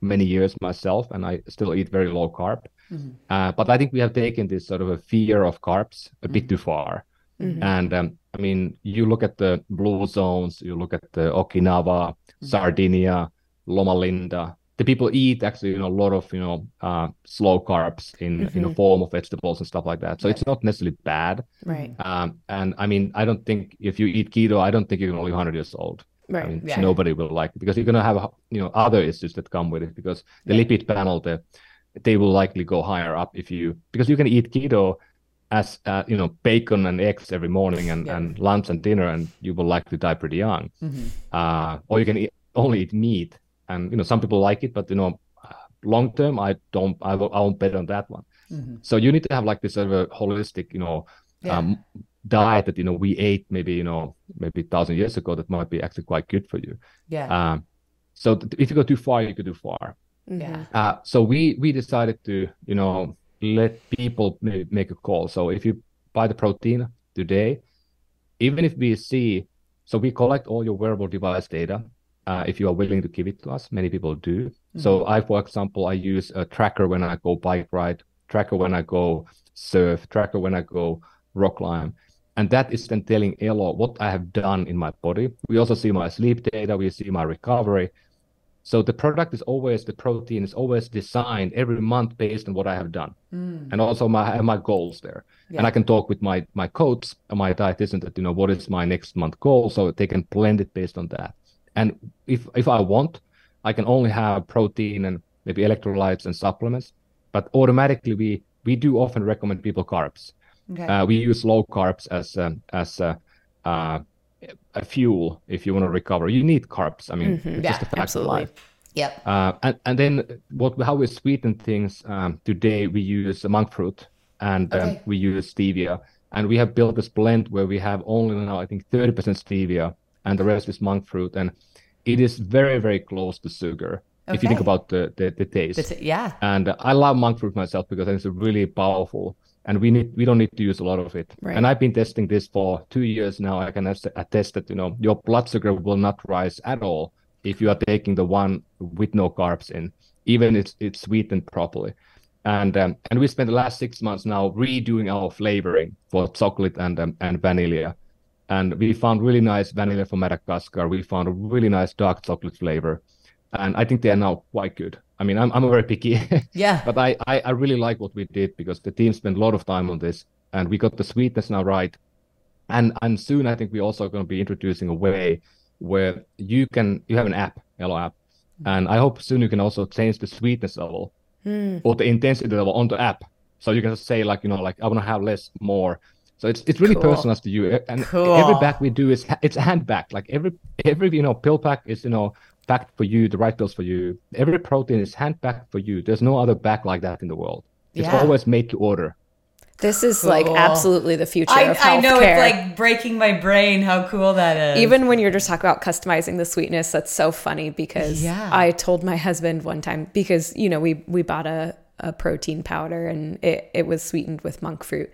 many years myself, and I still eat very low carb. Mm-hmm. Uh, but I think we have taken this sort of a fear of carbs a bit mm-hmm. too far. Mm-hmm. And um, I mean, you look at the blue zones, you look at the Okinawa, mm-hmm. Sardinia, Loma Linda. The people eat actually you know, a lot of you know uh, slow carbs in mm-hmm. in the form of vegetables and stuff like that. So right. it's not necessarily bad. Right. Um, and I mean, I don't think if you eat keto, I don't think you're only 100 years old. Right. I mean, yeah. nobody will like it because you're gonna have you know other issues that come with it because the yeah. lipid panel, the they will likely go higher up if you because you can eat keto as uh, you know bacon and eggs every morning and, yeah. and lunch and dinner and you will likely die pretty young mm-hmm. uh, or you can eat, only eat meat and you know some people like it but you know long term i don't i, will, I won't bet on that one mm-hmm. so you need to have like this sort of a holistic you know yeah. um, diet that you know we ate maybe you know maybe a thousand years ago that might be actually quite good for you yeah um, so th- if you go too far you could do far mm-hmm. yeah uh, so we we decided to you know let people make a call so if you buy the protein today even if we see so we collect all your wearable device data uh, if you are willing to give it to us. Many people do. Mm-hmm. So I, for example, I use a tracker when I go bike ride, tracker when I go surf, tracker when I go rock climb. And that is then telling Elo what I have done in my body. We also see my sleep data, we see my recovery. So the product is always the protein is always designed every month based on what I have done, mm. and also my my goals there. Yeah. And I can talk with my my coach and my dietitian that you know what is my next month goal, so they can blend it based on that. And if if I want, I can only have protein and maybe electrolytes and supplements. But automatically, we we do often recommend people carbs. Okay. Uh, we use low carbs as a, as a, uh, a fuel if you want to recover. You need carbs. I mean, Mm-hmm. Yeah, just a fact absolutely. of life. yep. Uh, and, and then what how we sweeten things um, today we use monk fruit and um, we use stevia and we have built this blend where we have only now I think 30% stevia and the rest is monk fruit and it is very very close to sugar if you think about the the, the taste That's it. Yeah. and I love monk fruit myself because it's really powerful and we need we don't need to use a lot of it Right. and I've been testing this for two years now I can attest attest that you know your blood sugar will not rise at all if you are taking the one with no carbs in even it's it's sweetened properly and um, and we spent the last six months now redoing our flavoring for chocolate and um, and vanilla and we found really nice vanilla from Madagascar. We found a really nice dark chocolate flavor, and I think they are now quite good. I mean, I'm I'm very picky, Yeah. but I, I I really like what we did because the team spent a lot of time on this, and we got the sweetness now right, and and soon I think we're also going to be introducing a way where you can you have an app, Elo app, mm. and I hope soon you can also change the sweetness level hmm. or the intensity level on the app, so you can just say like you know like I want to have less, more. So it's it's really Cool. personalized to you, and Cool. every bag we do is ha- it's hand backed. Like every every you know pill pack is you know packed for you, the right pills for you. Every protein is hand packed for you. There's no other bag like that in the world. It's Yeah. always made to order. This is like absolutely the future I, of I know it's like breaking my brain how cool that is. Even when you're just talking about customizing the sweetness, that's so funny because Yeah. I told my husband one time because you know we we bought a, a protein powder and it, it was sweetened with monk fruit,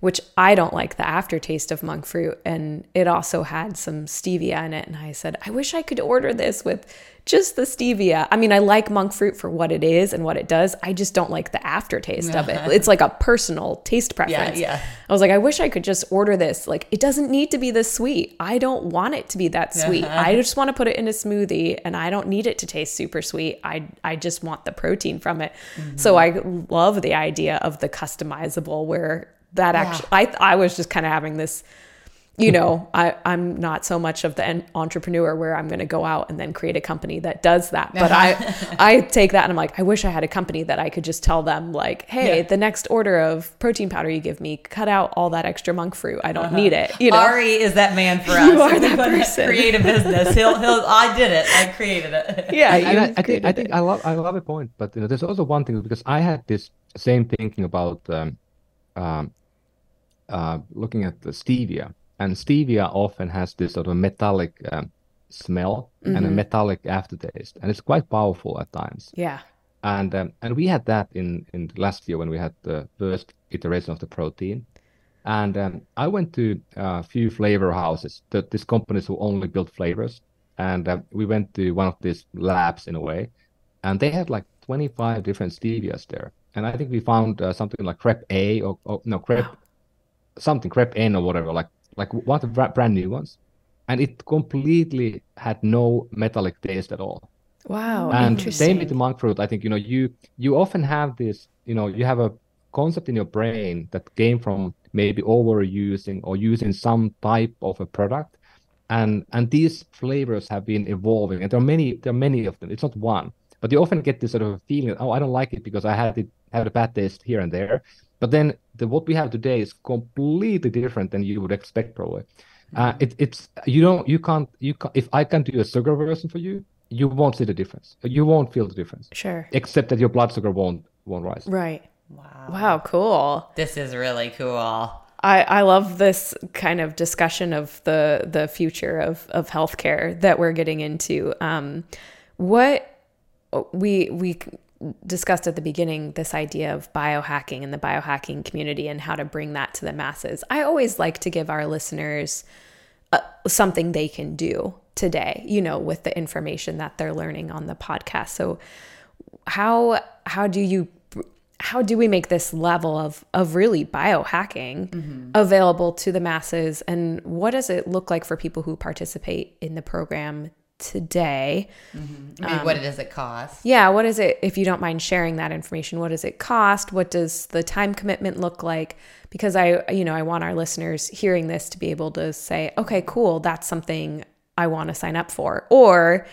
which I don't like the aftertaste of monk fruit, and it also had some stevia in it. And I said, I wish I could order this with just the stevia. I mean, I like monk fruit for what it is and what it does. I just don't like the aftertaste of it. It's like a personal taste preference. yeah. yeah. I was like, I wish I could just order this. Like, it doesn't need to be this sweet. I don't want it to be that sweet. I just want to put it in a smoothie and I don't need it to taste super sweet. I I just want the protein from it. Mm-hmm. So I love the idea of the customizable where that actually I I was just kind of having this you know, I, I'm not so much of the entrepreneur where I'm going to go out and then create a company that does that. But I, I take that and I'm like, I wish I had a company that I could just tell them like, hey, Yeah. the next order of protein powder you give me, cut out all that extra monk fruit. I don't need it. You know, Ari is that man for us. You are If we that to person. Create a business. He'll, he'll. I did it. I created it. yeah, you and I, I think I it. think I love I love a point, but you know, there's also one thing because I had this same thinking about um, um, uh, looking at the stevia, and stevia often has this sort of metallic um, smell and a metallic aftertaste, and it's quite powerful at times. yeah. And um, and we had that in in last year when we had the first iteration of the protein. And um, I went to a few flavor houses, that these companies who only build flavors. And um, we went to one of these labs in a way, and they had like 25 different stevias there. And I think we found uh, something like Reb A or, or no Crep something Reb M or whatever, like like one of the brand new ones. And it completely had no metallic taste at all Wow. and interesting. same with the monk fruit i think you know you you often have this you know you have a concept in your brain that came from maybe overusing or using some type of a product and and these flavors have been evolving and there are many there are many of them it's not one but you often get this sort of feeling oh i don't like it because i had it had a bad taste here and there but then the what we have today is completely different than you would expect probably uh, it, it's you don't you can't you can if i can do a sugar version for you you won't see the difference you won't feel the difference Sure. except that your blood sugar won't won't rise Right. Wow. Wow. Cool. This is really cool. I, I love this kind of discussion of the the future of, of healthcare that we're getting into. Um, what we we discussed at the beginning this idea of biohacking and the biohacking community and how to bring that to the masses. I always like to give our listeners uh, something they can do today, you know, with the information that they're learning on the podcast. So how how do you how do we make this level of of really biohacking available to the masses and what does it look like for people who participate in the program today. Mm-hmm. I mean, what um, does it cost? yeah what is it if you don't mind sharing that information what does it cost? What does the time commitment look like? Because i you know i want our listeners hearing this to be able to say okay cool that's something i want to sign up for. Or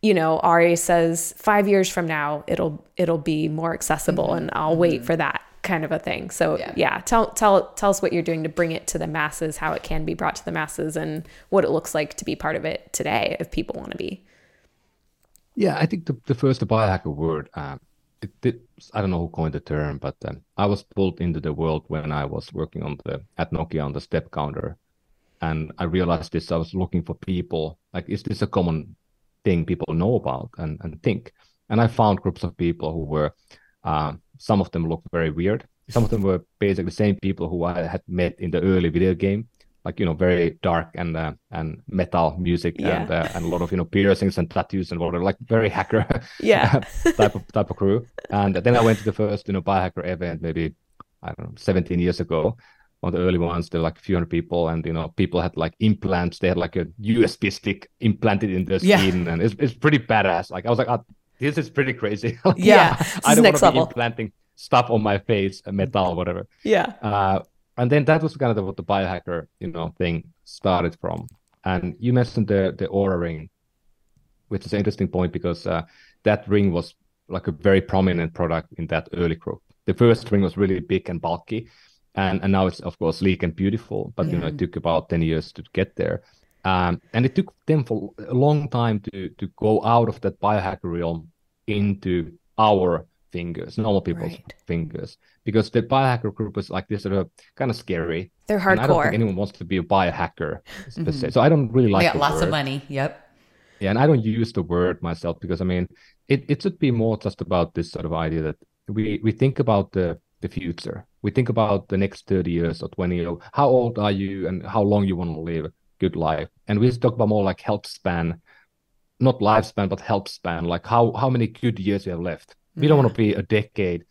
you know, Ari says five years from now it'll it'll be more accessible, mm-hmm. and I'll wait mm-hmm. for that kind of a thing. So Yeah. yeah. tell tell tell us what you're doing to bring it to the masses, how it can be brought to the masses, and what it looks like to be part of it today if people want to be. Yeah, I think the, the first biohacker word, um, it, it, I don't know who coined the term, but um, I was pulled into the world when I was working on the at Nokia on the step counter, and I realized this. I was looking for people like, is this a common thing people know about and and think? And I found groups of people who were, um, some of them looked very weird. Some of them were basically the same people who I had met in the early video game, like you know, very dark and uh, and metal music Yeah. and uh, and a lot of you know piercings and tattoos and whatever, like very hacker Yeah. type of type of crew. And then I went to the first you know biohacker event maybe I don't know 17 years ago. One of the early ones, there were like a few hundred people, and you know people had like implants. They had like a USB stick implanted in their Yeah. skin, and it's it's pretty badass. Like I was like, oh, this is pretty crazy. Like, Yeah. I don't want to be level. implanting stuff on my face, metal, whatever. Yeah. Uh, and then that was kind of the, what the biohacker, you know, thing started from. And you mentioned the the Oura ring, which is an interesting point because uh, that ring was like a very prominent product in that early group. The first ring was really big and bulky, and and now it's of course sleek and beautiful. But you know, it took about ten years to get there. Um, and it took them for a long time to to go out of that biohacker realm into our fingers, normal people's Right. fingers, because the biohacker group was like this sort of kind of scary. They're And I don't think anyone wants to be a biohacker se. So I don't really like we got the lots of money. Yep. Yeah, and I don't use the word myself because I mean it, it should be more just about this sort of idea that we we think about the the future. We think about the next 30 years or 20 years. How old are you and how long you want to live good life? And we talk about more like health span, not lifespan, but health span, like how how many good years you have left. We don't want to be a decade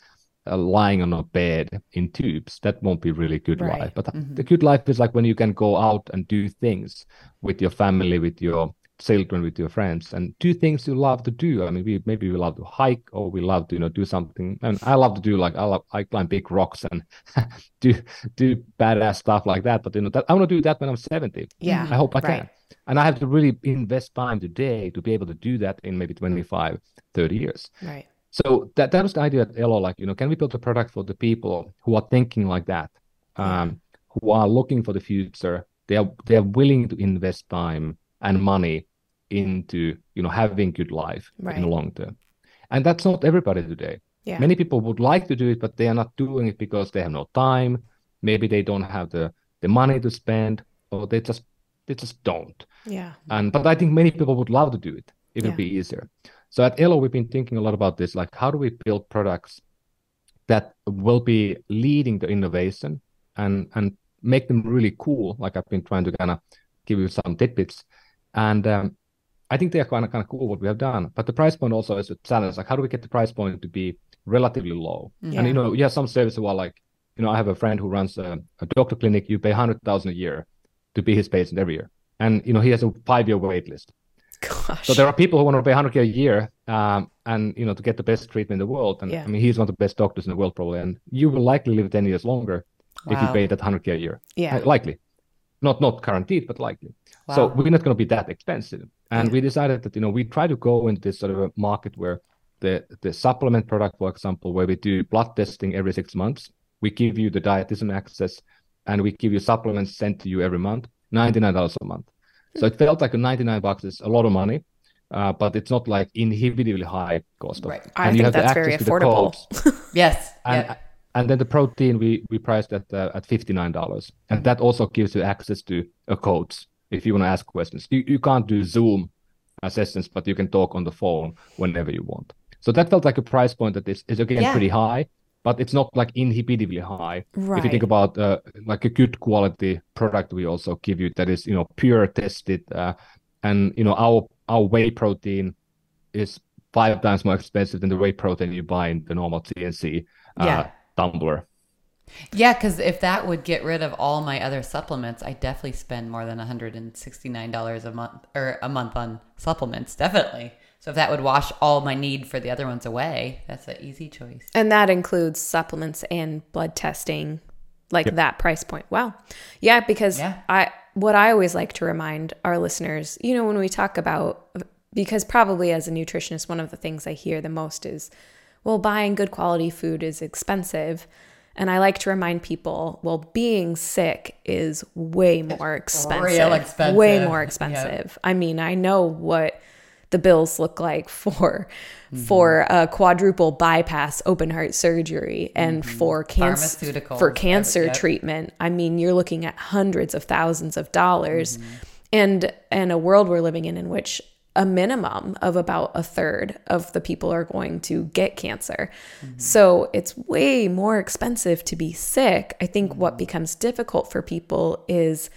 uh, lying on a bed in tubes. That won't be really good Right. life. But the good life is like when you can go out and do things with your family, with your children, with your friends, and do things you love to do. I mean, we maybe we love to hike or we love to you know do something. And I love to do like I love I climb big rocks and do do badass stuff like that. But you know that I want to do that when I'm 70. Yeah. I hope I Right. can. And I have to really invest time today to be able to do that in maybe 25, 30 years. Right. So that that was the idea at Elo, like, you know, can we build a product for the people who are thinking like that, um, who are looking for the future? They are they are willing to invest time and money into, you know, having good life in the long term. And that's not everybody today. Yeah. Many people would like to do it, but they are not doing it because they have no time. Maybe they don't have the the money to spend, or they just they just don't. Yeah. And but I think many people would love to do it if it'd be easier. So at Elo, we've been thinking a lot about this, like how do we build products that will be leading the innovation and and make them really cool. Like I've been trying to kind of give you some tidbits, and um, I think they are kind of kind of cool what we have done. But the price point also is a challenge. Like how do we get the price point to be relatively low? Yeah. And you know, you have some services who are like, you know, I have a friend who runs a, a doctor clinic. You pay hundred thousand a year to be his patient every year, and you know he has a five-year wait list. Gosh. So there are people who want to pay 100k a year, um, and you know to get the best treatment in the world. And Yeah. I mean, he's one of the best doctors in the world probably, and you will likely live 10 years longer if you pay that 100k a year. yeah. Uh, likely, not not guaranteed, but likely. So we're not going to be that expensive. And Yeah. we decided that you know we try to go into this sort of a market where the the supplement product, for example, where we do blood testing every six months, we give you the dietitian access, and we give you supplements sent to you every month, ninety nine dollars a month. So it felt like a ninety nine bucks is a lot of money, uh, but it's not like inhibitively high cost. Of, Right. I and think you have the that's very access to the affordable. Yes. And yep. And then the protein we we priced at uh, at fifty nine dollars, and that also gives you access to a codes if you want to ask questions. You you can't do Zoom uh, sessions, but you can talk on the phone whenever you want. So that felt like a price point that is is again Yeah. pretty high, but it's not like inhibitively high. If you think about uh, like a good quality product, we also give you that is you know pure tested, uh, and you know our our whey protein is five times more expensive than the whey protein you buy in the normal GNC uh, Yeah. Tumbler. Yeah, because if that would get rid of all my other supplements, I definitely spend more than $169 a month or a month on supplements. Definitely. So if that would wash all my need for the other ones away, that's an easy choice. And that includes supplements and blood testing, like that price point. Wow. Yeah, because Yeah. I what I always like to remind our listeners, you know, when we talk about because probably as a nutritionist, one of the things I hear the most is, well, buying good quality food is expensive. And I like to remind people, well, being sick is way more expensive. Real expensive. Way more Yep. expensive. I mean, I know what the bills look like for for a quadruple bypass open heart surgery and for cancer for cancer yep. treatment. I mean, you're looking at hundreds of thousands of dollars. Mm-hmm. And and a world we're living in in which a minimum of about a third of the people are going to get cancer. Mm-hmm. So it's way more expensive to be sick. I think Mm-hmm. what becomes difficult for people is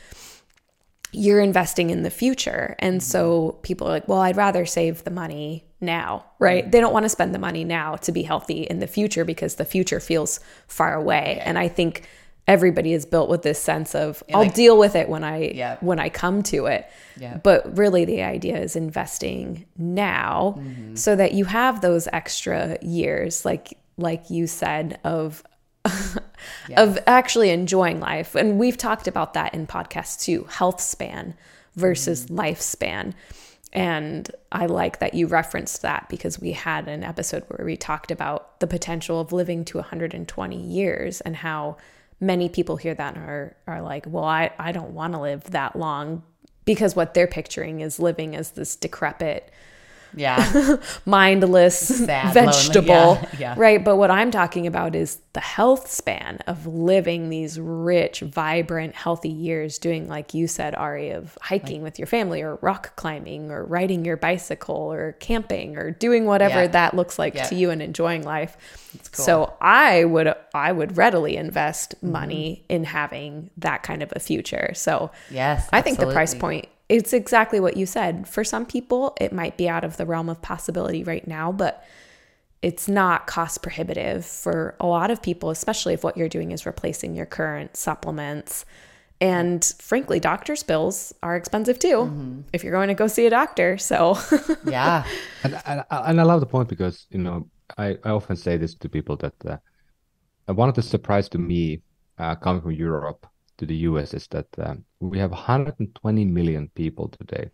you're investing in the future. And so people are like, well, I'd rather save the money now, right? They don't want to spend the money now to be healthy in the future because the future feels far away. And I think everybody is built with this sense of I'll like- deal with it when I Yeah. when I come to it. Yeah. But really the idea is investing now Mm-hmm. so that you have those extra years like like you said of of actually enjoying life. And we've talked about that in podcasts too health span versus lifespan. And I like that you referenced that because we had an episode where we talked about the potential of living to 120 years and how many people hear that and are, are like, well, I, I don't want to live that long because what they're picturing is living as this decrepit, Yeah. mindless Sad, vegetable. yeah, yeah. Right. But what I'm talking about is the health span of living these rich, vibrant, healthy years, doing, like you said, Ari, of hiking with your family or rock climbing or riding your bicycle or camping or doing whatever Yeah. that looks like to you and enjoying life. cool. So I would I would readily invest Mm-hmm. money in having that kind of a future. So Yes, I think the price point it's exactly what you said. For some people, it might be out of the realm of possibility right now, but it's not cost prohibitive for a lot of people, especially if what you're doing is replacing your current supplements. And frankly, doctor's bills are expensive too Mm-hmm. if you're going to go see a doctor. So, Yeah. And, and, and I love the point because, you know, I, I often say this to people that uh, one of the surprise to me uh, coming from Europe to the US is that um, we have 120 million people today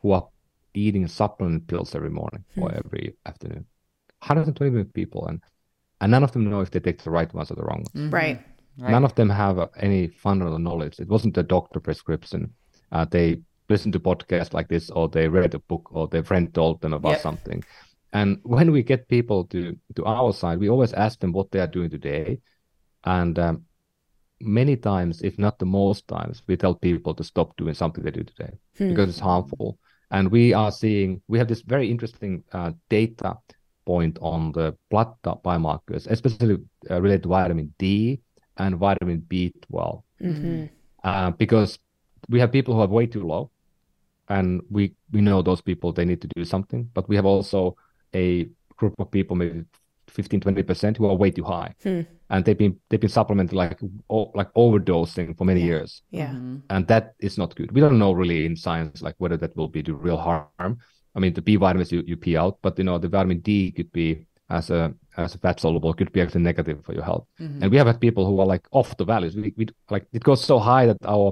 who are eating supplement pills every morning or every afternoon. 120 million people. And, and none of them know if they take the right ones or the wrong ones. right. Right. None of them have uh, any fundamental knowledge. It wasn't a doctor prescription. Uh, they listened to podcasts like this, or they read a book, or their friend told them about Yep. something. And when we get people to to our side, we always ask them what they are doing today, and um, many times, if not the most times, we tell people to stop doing something they do today because it's harmful. And we are seeing we have this very interesting uh, data point on the blood biomarkers, especially uh, related to vitamin D and vitamin B12, uh, because we have people who are way too low, and we we know those people they need to do something. But we have also a group of people, maybe 15, 20 percent, who are way too high, hmm. and they've been they've been supplementing like o- like overdosing for many years Yeah. Mm-hmm. and that is not good. We don't know really in science like whether that will be do real harm. I mean, the B vitamins you, you pee out, but you know the vitamin D could be as a as a fat soluble could be actually negative for your health. Mm-hmm. And we have had people who are like off the values. We, we like it goes so high that our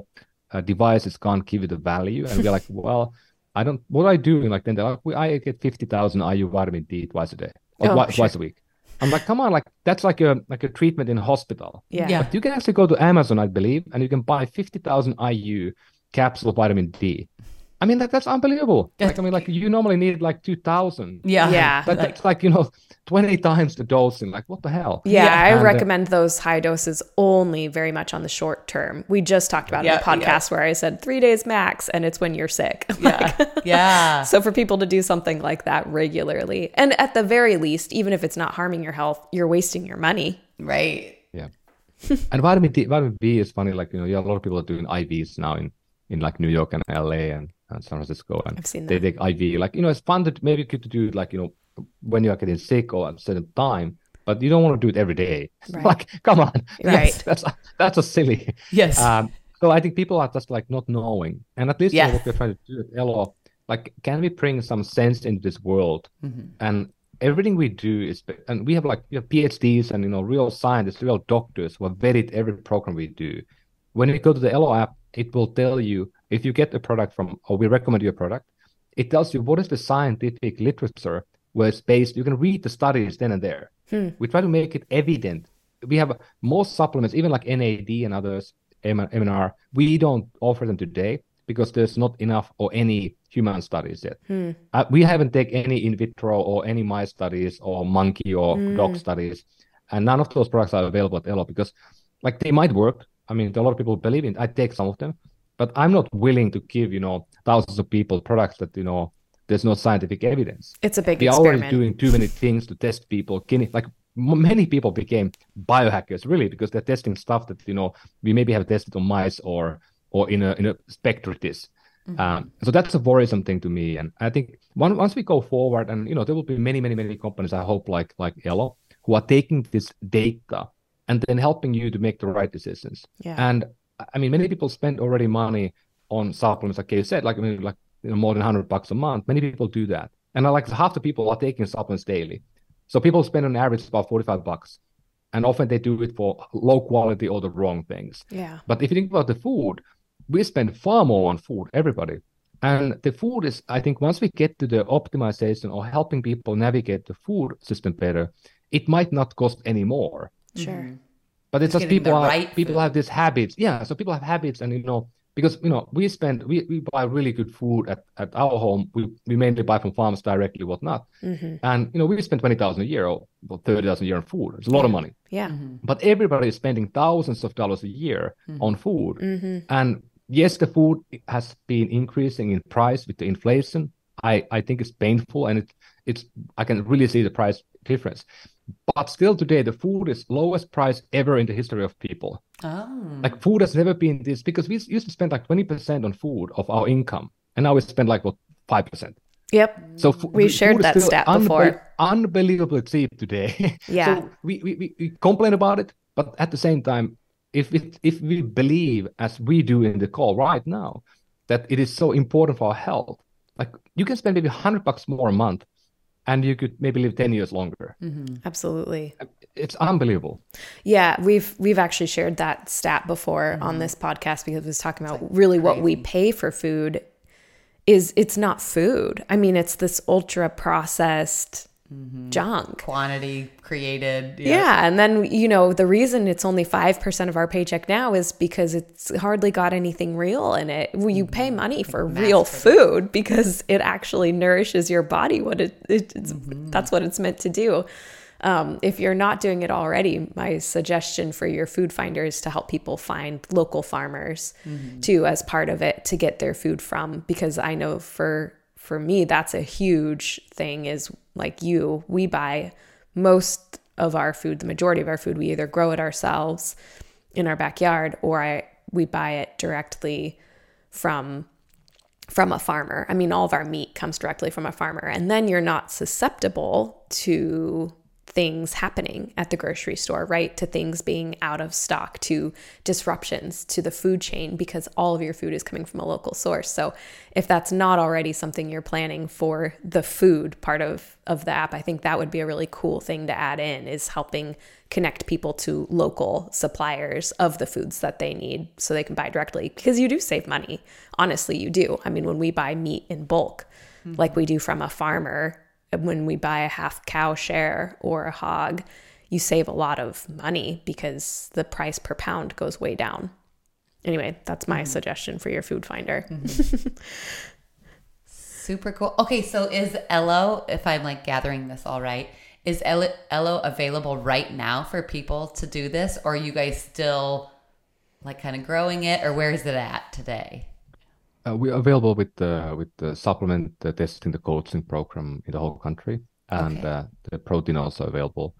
uh, devices can't give it the value, and we're like, well, I don't. What are I doing? Like then they're like, we, I get fifty thousand IU vitamin D twice a day or Oh, twi- sure. twice a week. I'm like, come on, like that's like a like a treatment in a hospital. Yeah. Yeah. But you can actually go to Amazon, I believe, and you can buy 50,000 IU capsule of vitamin D. I mean, that, that's unbelievable. Like, I mean, like you normally need like 2,000. Yeah. Yeah. That, that's like, you know, 20 times the dosing. Like, what the hell? Yeah, Yeah. I And, uh, recommend those high doses only very much on the short term. We just talked about it in Yeah, a podcast where I said three days max, and it's when you're sick. Yeah. yeah. so for people to do something like that regularly, and at the very least, even if it's not harming your health, you're wasting your money. Right. Yeah. and vitamin D, vitamin B is funny. Like, you know, yeah, a lot of people are doing IVs now in, in like New York and LA and, and San Francisco. And I've seen they take IV. Like, you know, it's fun to maybe good to do it like, you know, when you are getting sick or at a certain time, but you don't want to do it every day. Right. like, come on. Right. That's, that's, that's a silly. Yes. Um, so I think people are just like not knowing, and at least you know, what we're trying to do at Elo, like, can we bring some sense into this world? Mm-hmm. And everything we do is, and we have like we have PhDs and you know real scientists, real doctors who have vetted every program we do. When you go to the Elo app, it will tell you if you get a product from, or we recommend you a product. it tells you what is the scientific literature where it's based. You can read the studies then and there. Hmm. We try to make it evident. We have most supplements, even like NAD and others, NMN, we don't offer them today because there's not enough or any human studies yet. Hmm. Uh, we haven't taken any in vitro or any mice studies or monkey or dog studies, and none of those products are available at Elo because, like, they might work. I mean, a lot of people believe in. I take some of them, but I'm not willing to give you know thousands of people products that you know there's no scientific evidence. It's a big We are already doing too many things to test people. Guinea, like many people became biohackers really because they're testing stuff that you know we maybe have tested on mice or or in a in a Petri dish. Um, so that's a worrisome thing to me, and I think one, once we go forward, and you know there will be many many many companies I hope like like Elo who are taking this data and then helping you to make the right decisions. Yeah. And I mean many people spend already money on supplements, like you said, like I mean like you know, more than hundred bucks a month. Many people do that, and I like half the people are taking supplements daily. So people spend on average about forty five bucks, and often they do it for low quality or the wrong things. yeah. But if you think about the food, we spend far more on food, everybody. And the food is, I think, once we get to the optimization or helping people navigate the food system better, it might not cost any more. Sure. Mm-hmm. But it's Just just people are, right people food. have these habits. Yeah, so people have habits, and you know, because you know, we spend we, we buy really good food at, at our home. We we mainly buy from farms directly, whatnot. Mm-hmm. And you know, we spend twenty thousand a year or well, thirty thousand a year on food. It's a lot of money. Yeah. But everybody is spending thousands of dollars a year on food. Mm-hmm. And yes, the food has been increasing in price with the inflation. I, I think it's painful and it, it's I can really see the price difference. But still today the food is lowest price ever in the history of people. Oh. Like food has never been this because we used to spend like 20% on food of our income. And now we spend like what 5%. Yep. So fo- We've shared that stat unbe- before. Unbelievably cheap today. Yeah. so we, we, we, we complain about it, but at the same time, if it, if we believe as we do in the call right now that it is so important for our health, like you can spend maybe hundred bucks more a month, and you could maybe live ten years longer. Mm-hmm. Absolutely. It's unbelievable. Yeah, we've we've actually shared that stat before on mm-hmm. this podcast because it was talking about really what we pay for food is it's not food. I mean, it's this ultra processed Mm-hmm. junk. Quantity created. Yeah. and then you know the reason it's only five percent of our paycheck now is because it's hardly got anything real in it. Well, You pay mm-hmm. money for real food because it actually nourishes your body. What it, it it's mm-hmm. that's what it's meant to do. Um, if you're not doing it already, my suggestion for your food finder is to help people find local farmers too as part of it to get their food from. Because I know for for me that's a huge thing. Is like you, we buy most of our food, the majority of our food, we either grow it ourselves in our backyard or I we buy it directly from from a farmer. I mean, all of our meat comes directly from a farmer. And then you're not susceptible to things happening at the grocery store, right? To things being out of stock, to disruptions to the food chain because all of your food is coming from a local source. So if that's not already something you're planning for the food part of of the app, I think that would be a really cool thing to add in is helping connect people to local suppliers of the foods that they need so they can buy directly because you do save money. Honestly, you do. I mean, when we buy meat in bulk, mm-hmm. like we do from a farmer, when we buy a half cow share or a hog, you save a lot of money because the price per pound goes way down. Anyway, that's my mm-hmm. suggestion for your food finder. Mm-hmm. Super cool. Okay, so is Elo, if I'm like gathering this all right, is Elo, Elo available right now for people to do this, or are you guys still like kind of growing it, or where is it at today? Uh, we're available with the with the supplement the testing the coaching program in the whole country, and Okay. uh, the protein also available.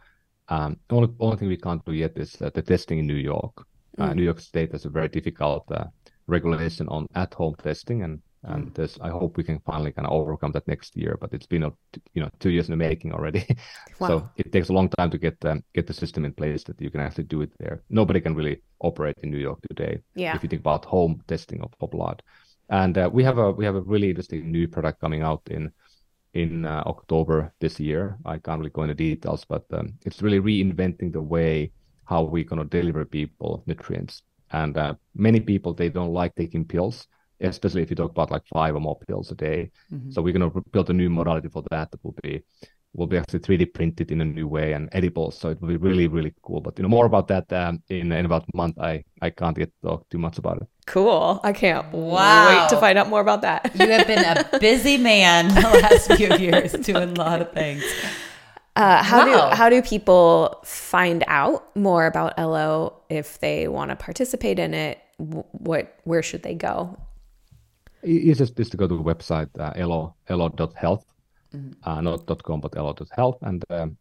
Um, only only thing we can't do yet is uh, the testing in New York. Uh, New York State has a very difficult uh, regulation on at home testing, and and there's I hope we can finally kind of overcome that next year. But it's been a you know two years in the making already, Wow. so it takes a long time to get um, get the system in place that you can actually do it there. Nobody can really operate in New York today Yeah. if you think about home testing of, of blood. And uh, we have a we have a really interesting new product coming out in in uh, October this year. I can't really go into details, but um, it's really reinventing the way how we're gonna deliver people nutrients. And uh, many people they don't like taking pills, especially if you talk about like five or more pills a day. Mhm. So we're going to build a new modality for that that will be will be actually 3D printed in a new way and edible. So it will be really really cool. But you know more about that um, in in about a month. I I can't get to talk too much about it. Cool. I can't Wow. wait to find out more about that. You have been a busy man the last few years doing a lot of things. Uh, how Wow. do how do people find out more about Elo if they want to participate in it? What where should they go? E- Easiest is to go to the website uh, elo elo.health, uh, not .com but elo.health, and um,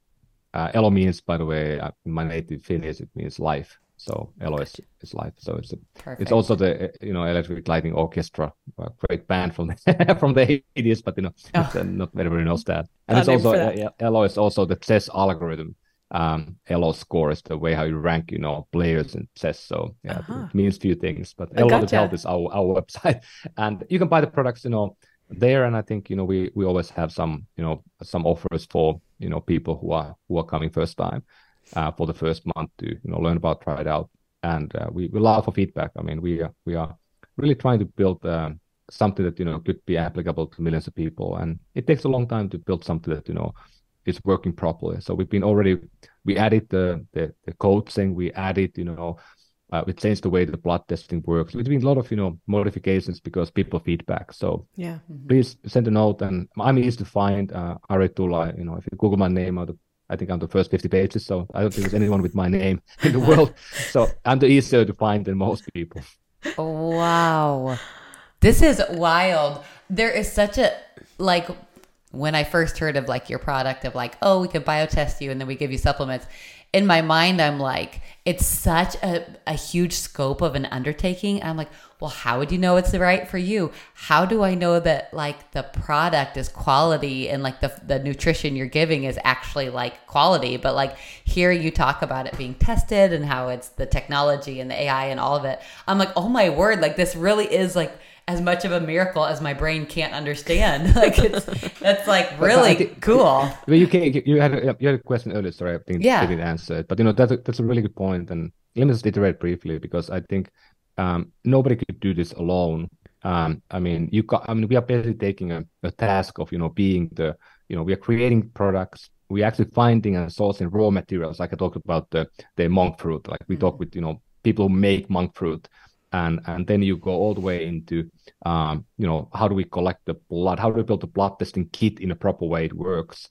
uh, elo means, by the way, uh, in my native Finnish, it means life. So elo is, is life. So it's a, it's also the uh, you know Electric Lighting Orchestra, a great band from the, from the 80s, but you know it's, uh, not everybody knows that. And it's also that. uh, elo is also the chess algorithm. Um, elo score is the way how you rank, you know, players in chess. So yeah, Uh-huh. it means few things. But elo.health gotcha. is our our website, and you can buy the products, you know, there. And I think you know we we always have some you know some offers for you know people who are who are coming first time uh, for the first month to you know learn about, try it out, and uh, we we love for feedback. I mean, we are we are really trying to build. Um, something that you know could be applicable to millions of people and it takes a long time to build something that you know is working properly so we've been already we added the the, the coaching we added you know uh, we changed the way the blood testing works there's been a lot of you know modifications because people feedback so Yeah. please send a note and i'm easy to find uh Ari Tulla, you know if you google my name out I think I'm the first 50 pages, so I don't think there's anyone with my name in the world. So I'm the easier to find than most people. Wow. This is wild. There is such a like when I first heard of like your product of like, oh, we could biotest you and then we give you supplements. In my mind, I'm like, it's such a, a huge scope of an undertaking. I'm like, well, how would you know it's the right for you? How do I know that like the product is quality and like the the nutrition you're giving is actually like quality? But like here you talk about it being tested and how it's the technology and the AI and all of it. I'm like, oh my word, like this really is like as much of a miracle as my brain can't understand. like it's that's like really think- cool. Well, you can you had a, you had a question earlier, sorry, I think Yeah. I didn't answer it, but you know that's a, that's a really good point, and let me just iterate briefly because I think um, nobody could do this alone. Um, I mean, you got, I mean, we are basically taking a, a task of you know being the you know we are creating products, we are actually finding and sourcing raw materials, like I talked about the the monk fruit, like we talk with you know people who make monk fruit, and and then you go all the way into um, you know how do we collect the blood, how do we build the blood testing kit in a proper way it works.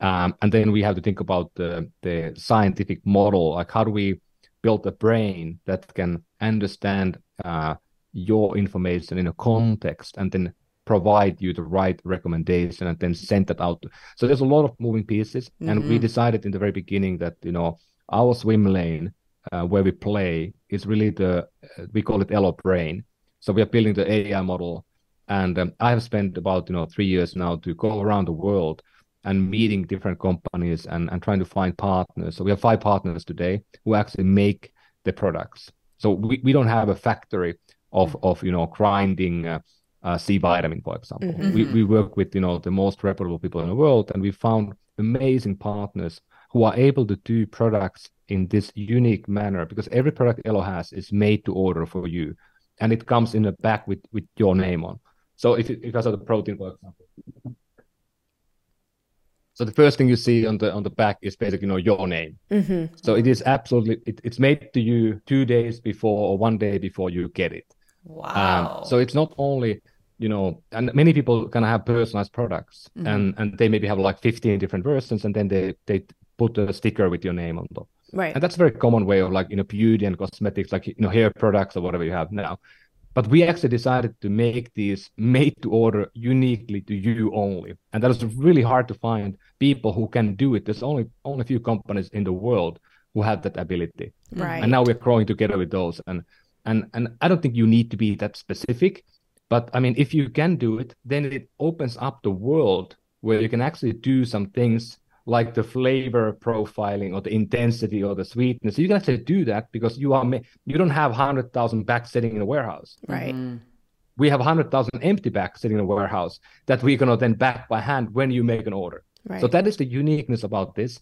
Um, and then we have to think about the, the scientific model, like how do we build a brain that can understand uh, your information in a context and then provide you the right recommendation and then send that out. So there's a lot of moving pieces, and we Mhm. decided in the very beginning that you know our swim lane uh, where we play is really the uh, we call it Elo Brain. So we are building the AI model, and um, I have spent about you know three years now to go around the world and meeting different companies and, and trying to find partners. So we have five partners today who actually make the products. So we, we don't have a factory of of you know grinding uh, uh, C vitamin, for example. We we work with you know the most reputable people in the world, and we found amazing partners who are able to do products in this unique manner because every product Elo has is made to order for you, and it comes in a bag with with your name on. So if you, if I saw the protein, for example. So the first thing you see on the on the back is basically you know your name. hmm So it is absolutely it, it's made to you two days before or one day before you get it. Wow. Um, so it's not only you know, and many people kind of have personalized products, Mhm. and and they maybe have like 15 different versions, and then they they put a sticker with your name on top. Right. And that's a very common way of like you know beauty and cosmetics, like you know hair products or whatever you have now. But we actually decided to make these made to order uniquely to you only, and that is really hard to find people who can do it. There's only only a few companies in the world who have that ability right. and now we're growing together with those and and and i don't think you need to be that specific but i mean if you can do it then it opens up the world where you can actually do some things like the flavor profiling or the intensity or the sweetness you can actually do that because you are you don't have 100000 bags sitting in a warehouse right. Mhm. we have 100000 empty bags sitting in a warehouse that we're going to then back by hand when you make an order Right. so that is the uniqueness about this.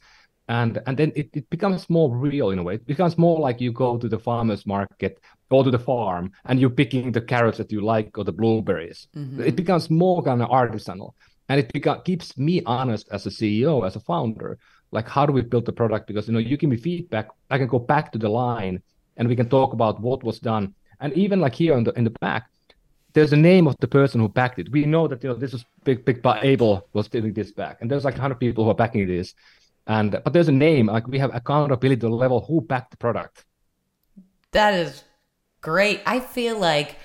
and and then it, it becomes more real in a way it becomes more like you go to the farmers market go to the farm and you're picking the carrots that you like or the blueberries mm-hmm. it becomes more kind of artisanal and it beca- keeps me honest as a ceo as a founder. Like how do we build the product? Because you know you give me feedback i can go back to the line and we can talk about what was done. And even like here in the in the back there's a name of the person who backed it. We know that you know this is big big abel was doing this back. And there's like 100 people who are backing this. And but there's a name like we have accountability level who backed the product. That is great. I feel like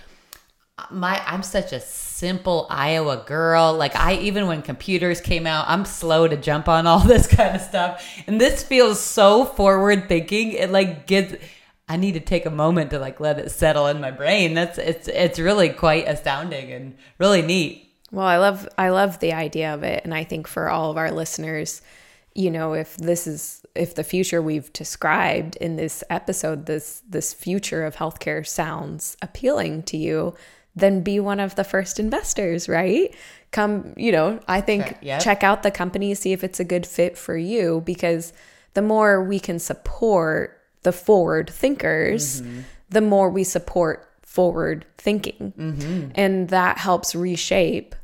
my i'm such a simple iowa girl. Like i even when computers came out i'm slow to jump on all this kind of stuff. And this feels so forward thinking. It like gets i need to take a moment to like let it settle in my brain. That's it's it's really quite astounding and really neat. Well i love i love the idea of it. And i think for all of our listeners you know, if this is if the future we've described in this episode, this this future of healthcare sounds appealing to you, then be one of the first investors, right? Come, you know, I think yep. check out the company, see if it's a good fit for you because the more we can support the forward thinkers, mm-hmm. the more we support forward thinking. Mm-hmm. And that helps reshape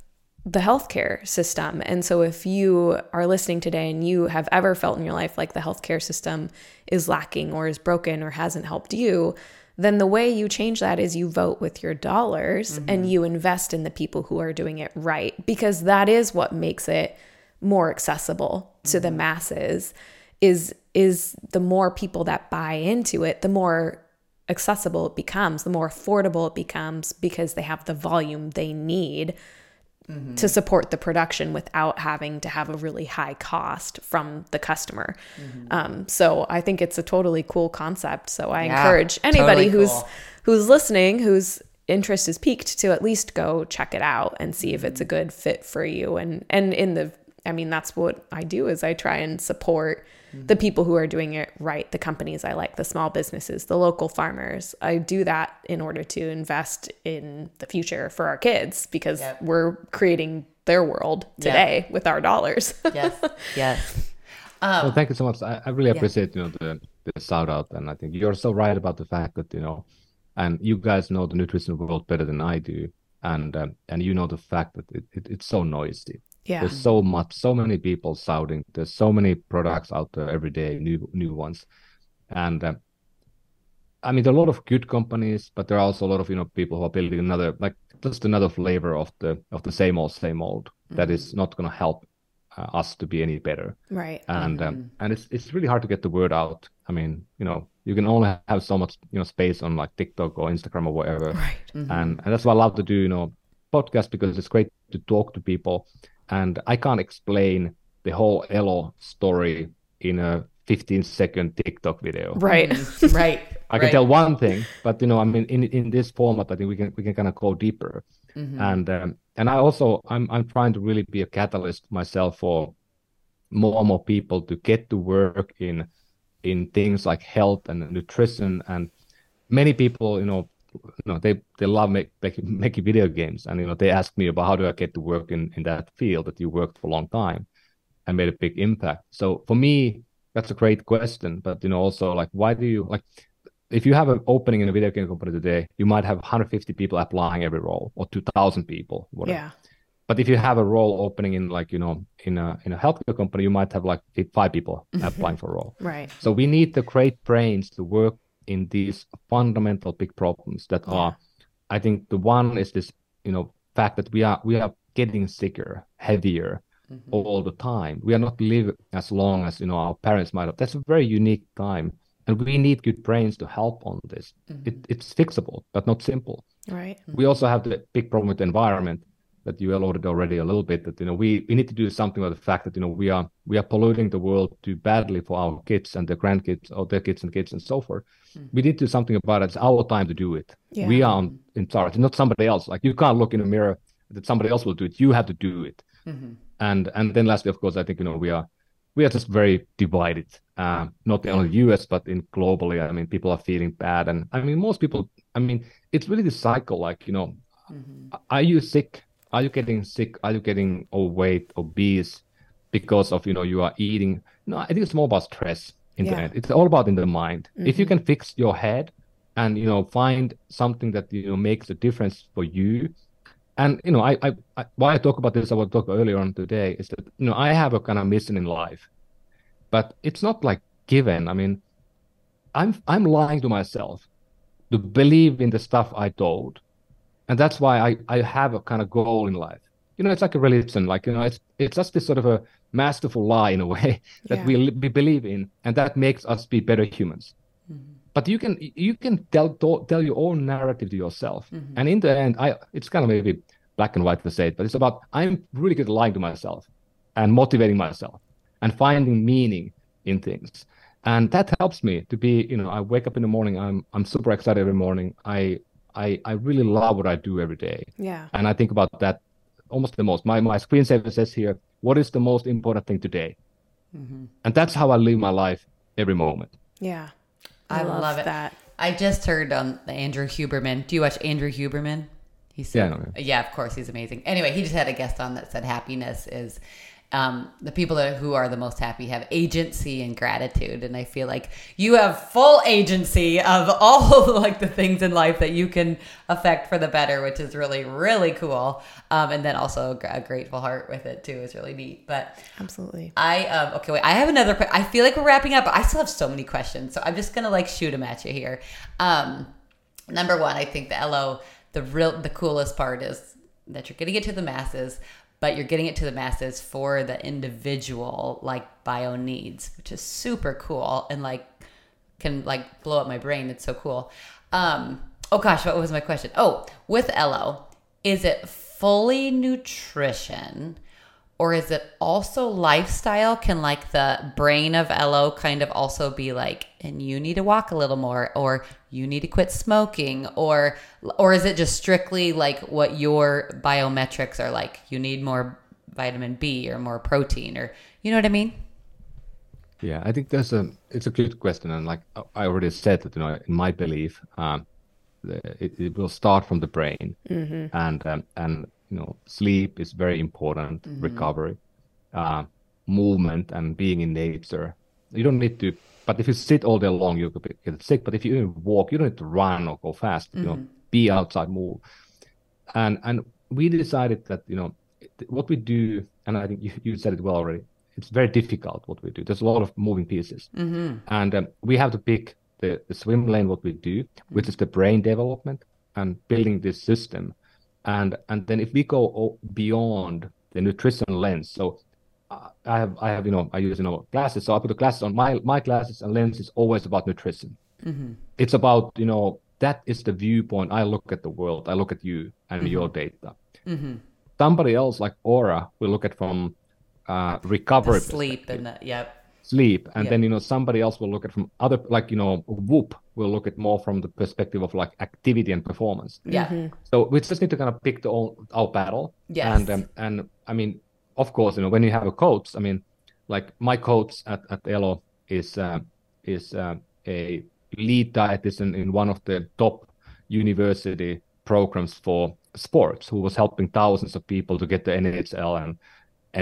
the healthcare system. And so, if you are listening today and you have ever felt in your life like the healthcare system is lacking or is broken or hasn't helped you, then the way you change that is you vote with your dollars mm-hmm. and you invest in the people who are doing it right, because that is what makes it more accessible mm-hmm. to the mm-hmm. masses. Is is the more people that buy into it, the more accessible it becomes, the more affordable it becomes because they have the volume they need mm-hmm. to support the production without having to have a really high cost from the customer. Mm-hmm. Um, so I think it's a totally cool concept. So I yeah, encourage anybody totally who's cool. who's listening, whose interest is piqued, to at least go check it out and see if it's a mm-hmm. good fit for you. And and in the I mean, that's what I do is I try and support the people who are doing it right, the companies I like, the small businesses, the local farmers. I do that in order to invest in the future for our kids because yep. we're creating their world today yep. with our dollars. yes. Yes. Um, well, thank you so much. I, I really appreciate yeah. you know the, the shout out, and I think you're so right about the fact that you know, and you guys know the nutrition world better than I do, and um, and you know the fact that it, it, it's so noisy yeah. There's so much, so many people shouting. There's so many products out there every day, new new ones, and uh, I mean, there are a lot of good companies, but there are also a lot of you know people who are building another like just another flavor of the of the same old same old mm-hmm. that is mm-hmm. not going to help uh, us to be any better. Right. And um, mm-hmm. um, and it's it's really hard to get the word out. I mean, you know, you can only have so much you know space on like TikTok or Instagram or whatever. Right. Mm-hmm. And and that's why I love to do you know podcast because it's great to talk to people and I can't explain the whole Elo story in a 15 second TikTok video. Right, mm-hmm. right. I can right. tell one thing, but you know, I mean, in in this format, I think we can we can kind of go deeper. Mm-hmm. And um, and I also I'm I'm trying to really be a catalyst myself for more and more people to get to work in in things like health and nutrition and many people you know you know they they love make, make, making video games. And you know they ask me about how do i get to work in in that field that you worked for a long time and made a big impact. So for me that's a great question. But you know also like why do you like if you have an opening in a video game company today you might have 150 people applying every role or 2000 people whatever. yeah. But if you have a role opening in like you know in a in a healthcare company you might have like five people applying for a role. Right. So we need the great brains to work in these fundamental big problems that are i think the one is this you know fact that we are we are getting sicker heavier mm-hmm. all the time. We are not living as long as you know our parents might have. That's a very unique time and we need good brains to help on this. Mm-hmm. it, it's fixable but not simple. Right. We also have the big problem with the environment that you alluded already a little bit that you know we we need to do something about the fact that you know we are we are polluting the world too badly for our kids and their grandkids or their kids and kids and so forth. Mm-hmm. We need to do something about it. It's our time to do it. Yeah. We are in charge, not somebody else. Like you can't look in a mirror that somebody else will do it. You have to do it. Mm-hmm. And and then lastly, of course, I think you know we are we are just very divided. Uh, not only the US but in globally. I mean, people are feeling bad, and I mean most people. I mean, it's really the cycle. Like you know, mm-hmm. are you sick? Are you getting sick? Are you getting overweight, obese? because of you know you are eating. No, I think it's more about stress in the end. It's all about in the mind. If you mm-hmm. can fix your head and you know find something that you know makes a difference for you, and you know I, I, I why I talk about this, I will talk earlier on today is that you know I have a kind of mission in life, but it's not like given. I mean, I'm I'm lying to myself to believe in the stuff I told, and that's why I I have a kind of goal in life. You know, it's like a religion. Like you know, it's it's just this sort of a masterful lie in a way that Yeah. we we believe in, and that makes us be better humans. Mm-hmm. But you can you can tell tell your own narrative to yourself, mm-hmm. and in the end, I it's kind of maybe black and white to say it, but it's about I'm really good at lying to myself and motivating myself and finding meaning in things and that helps me to be you know i wake up in the morning i'm i'm super excited every morning i i i really love what i do every day Yeah. and i think about that almost the most my my screensaver says here what is the most important thing today mm-hmm. and that's how i live my life every moment Yeah. I love it. that. I just heard on the Andrew Huberman. Do you watch Andrew Huberman? He said, Yeah, I know yeah, of course, he's amazing. Anyway, he just had a guest on that said happiness is um, the people that, who are the most happy have agency and gratitude, and I feel like you have full agency of all like the things in life that you can affect for the better, which is really really cool. Um, and then also a a grateful heart with it too is really neat. But Absolutely. I um okay wait I have another que- I feel like we're wrapping up but I still have so many questions so I'm just gonna like shoot them at you here um number one I think the Elo the real the coolest part is that you're getting it to the masses but you're getting it to the masses for the individual like bio needs which is super cool and like can like blow up my brain. It's so cool. Um oh gosh what was my question? Oh with Elo is it fully nutrition or is it also lifestyle? Can like the brain of Elo kind of also be like and you need to walk a little more or you need to quit smoking or or is it just strictly like what your biometrics are like? You need more vitamin b or more protein or you know what i mean? Yeah, I think there's a it's a good question, and like I already said that you know in my belief, um, it, it will start from the brain, and um, and you know sleep is very important, recovery, uh, movement, and being in nature. You don't need to, but if you sit all day long, you could get sick. But if you even walk, you don't need to run or go fast. You know, be outside, move, and and we decided that you know what we do, and I think you, you said it well already. It's very difficult what we do. There's a lot of moving pieces, and um, we have to pick the, the swim lane what we do, which is the brain development and building this system, and and then if we go beyond the nutrition lens, so uh, I have I have you know I use you know glasses, so I put the glasses on. My my glasses and lens is always about nutrition. It's about you know that is the viewpoint I look at the world. I look at you and your data. Somebody else like Oura will look at from uh, recovery the sleep and the yep sleep and Yeah. then you know somebody else will look at from other like you know whoop will look at more from the perspective of like activity and performance. Yeah. So we just need to kind of pick the all, our battle. Yeah and um, and i mean of course you know when you have a coach i mean like my coach at, at elo is uh, is uh, a lead dietitian in one of the top university programs for sports who was helping thousands of people to get the nhl and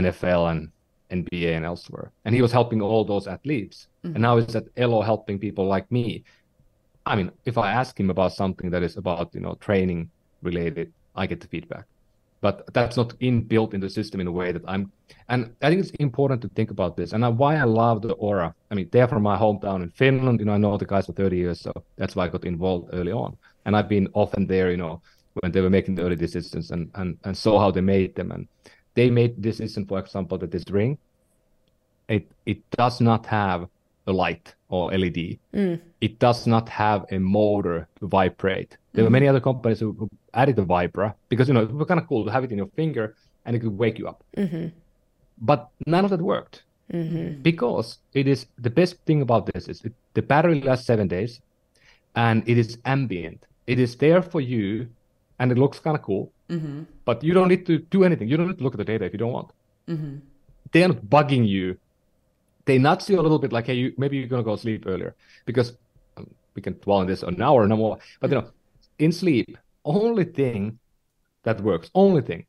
nfl and NBA and elsewhere. And he was helping all those athletes. And mm-hmm. now he's at Elo helping people like me. I mean, if I ask him about something that is about, you know, training related, I get the feedback. But that's not inbuilt in the system in a way that I'm. And I think it's important to think about this. And why I love the Oura. I mean, they're from my hometown in Finland. You know, I know the guys for 30 years, so that's why I got involved early on. And I've been often there, you know, when they were making the early decisions and and and saw how they made them. And they made decision, for example, that this ring, it it does not have a light or LED. Mm. It does not have a motor to vibrate. There were mm. many other companies who, added a vibra because you know it was kind of cool to have it in your finger and it could wake you up. Mm-hmm. But none of that worked mm-hmm. because it is the best thing about this is it, the battery lasts seven days, and it is ambient. It is there for you, and it looks kind of cool. Mm-hmm. But you don't need to do anything. You don't need to look at the data if you don't want. They are not bugging you. They nudge you a little bit, like, hey, you, maybe you're gonna go sleep earlier because um, we can dwell on this an hour or no more. But you know, in sleep, only thing that works, only thing,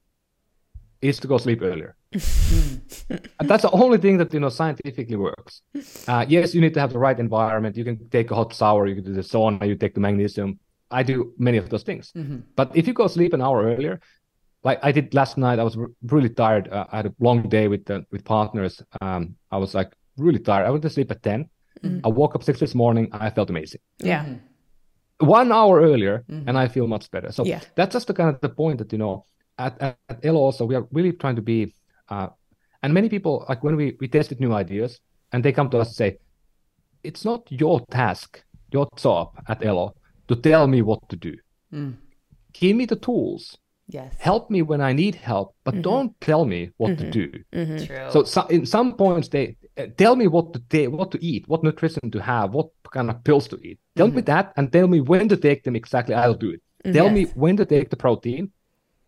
is to go sleep earlier. that's the only thing that you know scientifically works. Uh, yes, you need to have the right environment. You can take a hot shower, you can do the sauna, you take the magnesium. I do many of those things. Mm-hmm. But if you go sleep an hour earlier, like I did last night, I was really tired. Uh, I had a long day with the, with partners. Um, I was like really tired. I went to sleep at 10 mm-hmm. I woke up six this morning. I felt amazing. Yeah. Mm-hmm. One hour earlier, mm-hmm. and I feel much better. So Yeah. that's just the kind of the point that you know at at, at Elo also we are really trying to be, uh, and many people like when we we tested new ideas and they come to us and say, it's not your task, your job at Elo to tell me what to do. Mm. Give me the tools. Yes. Help me when I need help, but don't tell me what to do. True. So, so in some points they Uh, tell me what to take, what to eat, what nutrition to have, what kind of pills to eat. Tell me mm-hmm. that, and tell me when to take them exactly. I'll do it. Mm, tell me when to take the protein.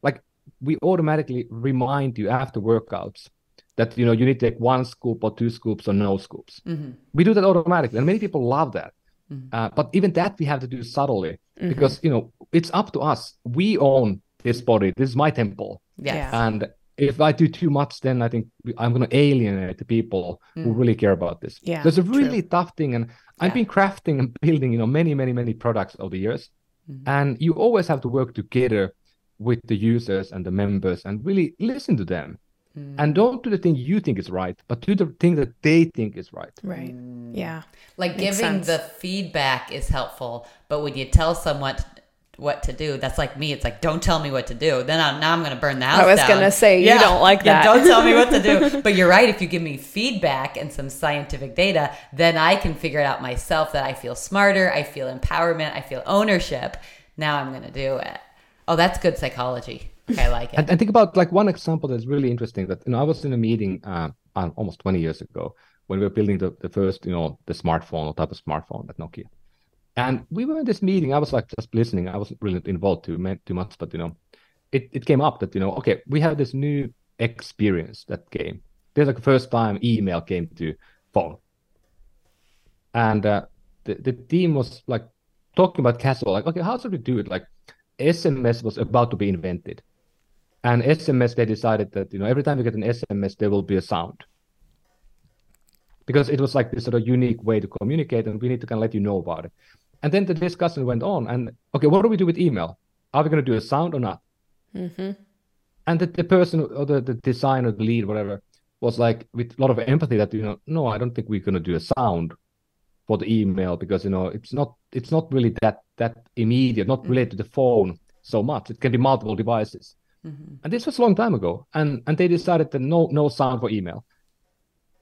Like we automatically remind you after workouts that you know you need to take one scoop or two scoops or no scoops. Mm-hmm. We do that automatically, and many people love that. Mm-hmm. Uh, but even that we have to do subtly because you know it's up to us. We own this body. This is my temple. yes. Yeah. And if I do too much, then I think I'm going to alienate the people who mm. really care about this. Yeah, so it's a really tough thing, and I've Yeah. been crafting and building, you know, many, many, many products over the years, mm-hmm. and you always have to work together with the users and the members and really listen to them, and mm. don't do the thing you think is right, but do the thing that they think is right. Right. Mm. Yeah. Like Makes giving sense. the feedback is helpful, but when you tell someone t- what to do, that's like me. It's like, don't tell me what to do. Then I'm, now I'm going to burn the house I was down. gonna say, you don't like Yeah, that. don't tell me what to do. But you're right. If you give me feedback and some scientific data, then I can figure it out myself that I feel smarter. I feel empowerment. I feel ownership. Now I'm going to do it. Oh, that's good psychology. I like it. And, and think about like one example that's really interesting. That you know, I was in a meeting uh, uh, almost 20 years ago when we were building the, the first, you know, the smartphone or type of smartphone at Nokia. And we were in this meeting. I was like just listening. I wasn't really involved too too much, but you know, it, it came up that you know, okay, we have this new experience that came. There's like the first time email came to phone, and uh, the the team was like talking about casual, like, okay, how should we do it? Like, SMS was about to be invented, and SMS they decided that you know every time you get an SMS there will be a sound because it was like this sort of unique way to communicate, and we need to kind of let you know about it. And then the discussion went on, and okay, what do we do with email? Are we going to do a sound or not? Mm-hmm. And the, the person or the, the designer, the lead, whatever, was like with a lot of empathy that you know, no, I don't think we're going to do a sound for the email because you know it's not it's not really that that immediate, not mm. related to the phone so much. It can be multiple devices. Mm-hmm. And this was a long time ago, and and they decided that no no sound for email.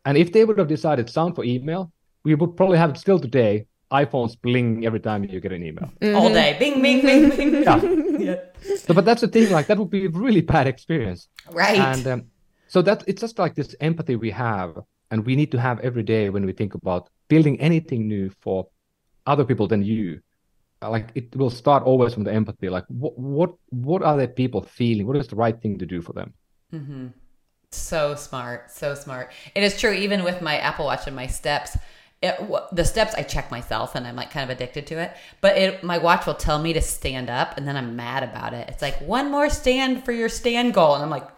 And if they would have decided sound for email, we would probably have it still today iPhones bling every time you get an email. All day. Bing, bing, bing, bing. Yeah. So, but that's the thing, like that would be a really bad experience. Right. And um, so that it's just like this empathy we have, and we need to have every day when we think about building anything new for other people than you. Uh, Like it will start always from the empathy. Like what what what are the people feeling? What is the right thing to do for them? Mm-hmm. So smart, so smart. It is true. Even with my Apple Watch and my steps, it, the steps I check myself, and I'm like kind of addicted to it. But it, my watch will tell me to stand up, and then I'm mad about it. It's like one more stand for your stand goal, and I'm like,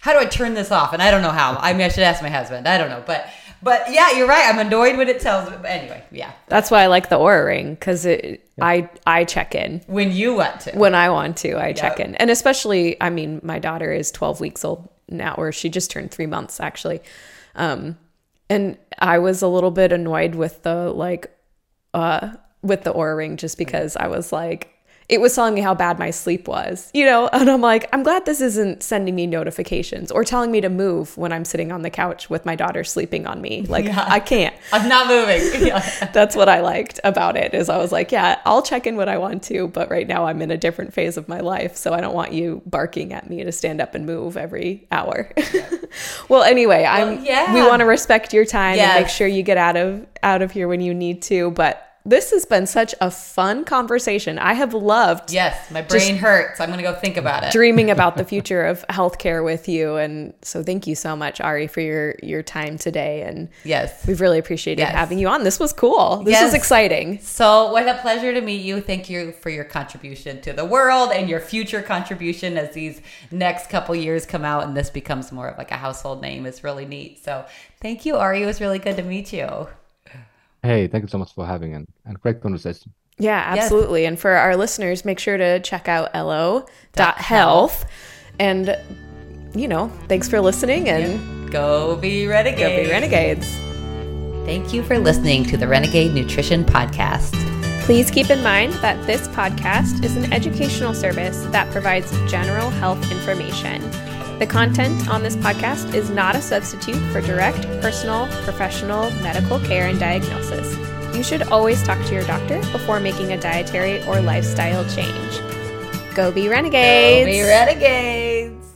how do I turn this off? And I don't know how. I mean, I should ask my husband. I don't know, but but yeah, you're right. I'm annoyed when it tells me. But anyway, yeah. That's why I like the Oura ring because it I I check in When you want to, when I want to. I check in, and especially I mean, my daughter is 12 weeks old now, or she just turned three months actually. Um, and I was a little bit annoyed with the like uh with the Oura ring just because I was like it was telling me how bad my sleep was, you know, and I'm like, I'm glad this isn't sending me notifications or telling me to move when I'm sitting on the couch with my daughter sleeping on me. Like I can't. I'm not moving. Yeah. That's what I liked about it is I was like, yeah, I'll check in when I want to, but right now I'm in a different phase of my life, so I don't want you barking at me to stand up and move every hour. well, anyway, I'm yeah. we want to respect your time and make sure you get out of out of here when you need to, but this has been such a fun conversation. I have loved Yes, my brain hurts. I'm going to go think about it. dreaming about the future of healthcare with you. And so thank you so much, Ari, for your your time today. And Yes. we've really appreciated Yes. having you on. This was cool. This Yes. was exciting. So, what a pleasure to meet you. Thank you for your contribution to the world and your future contribution as these next couple years come out and this becomes more of like a household name. It's really neat. So, thank you, Ari. It was really good to meet you. Hey, thank you so much for having and, and great conversation. Yeah, Yes. absolutely. And for our listeners, make sure to check out elo.health. And, you know, thanks for listening and Go be renegades. go be renegades. Thank you for listening to the Renegade Nutrition Podcast. Please keep in mind that this podcast is an educational service that provides general health information. The content on this podcast is not a substitute for direct, personal, professional medical care and diagnosis. You should always talk to your doctor before making a dietary or lifestyle change. Go be renegades! Go be renegades.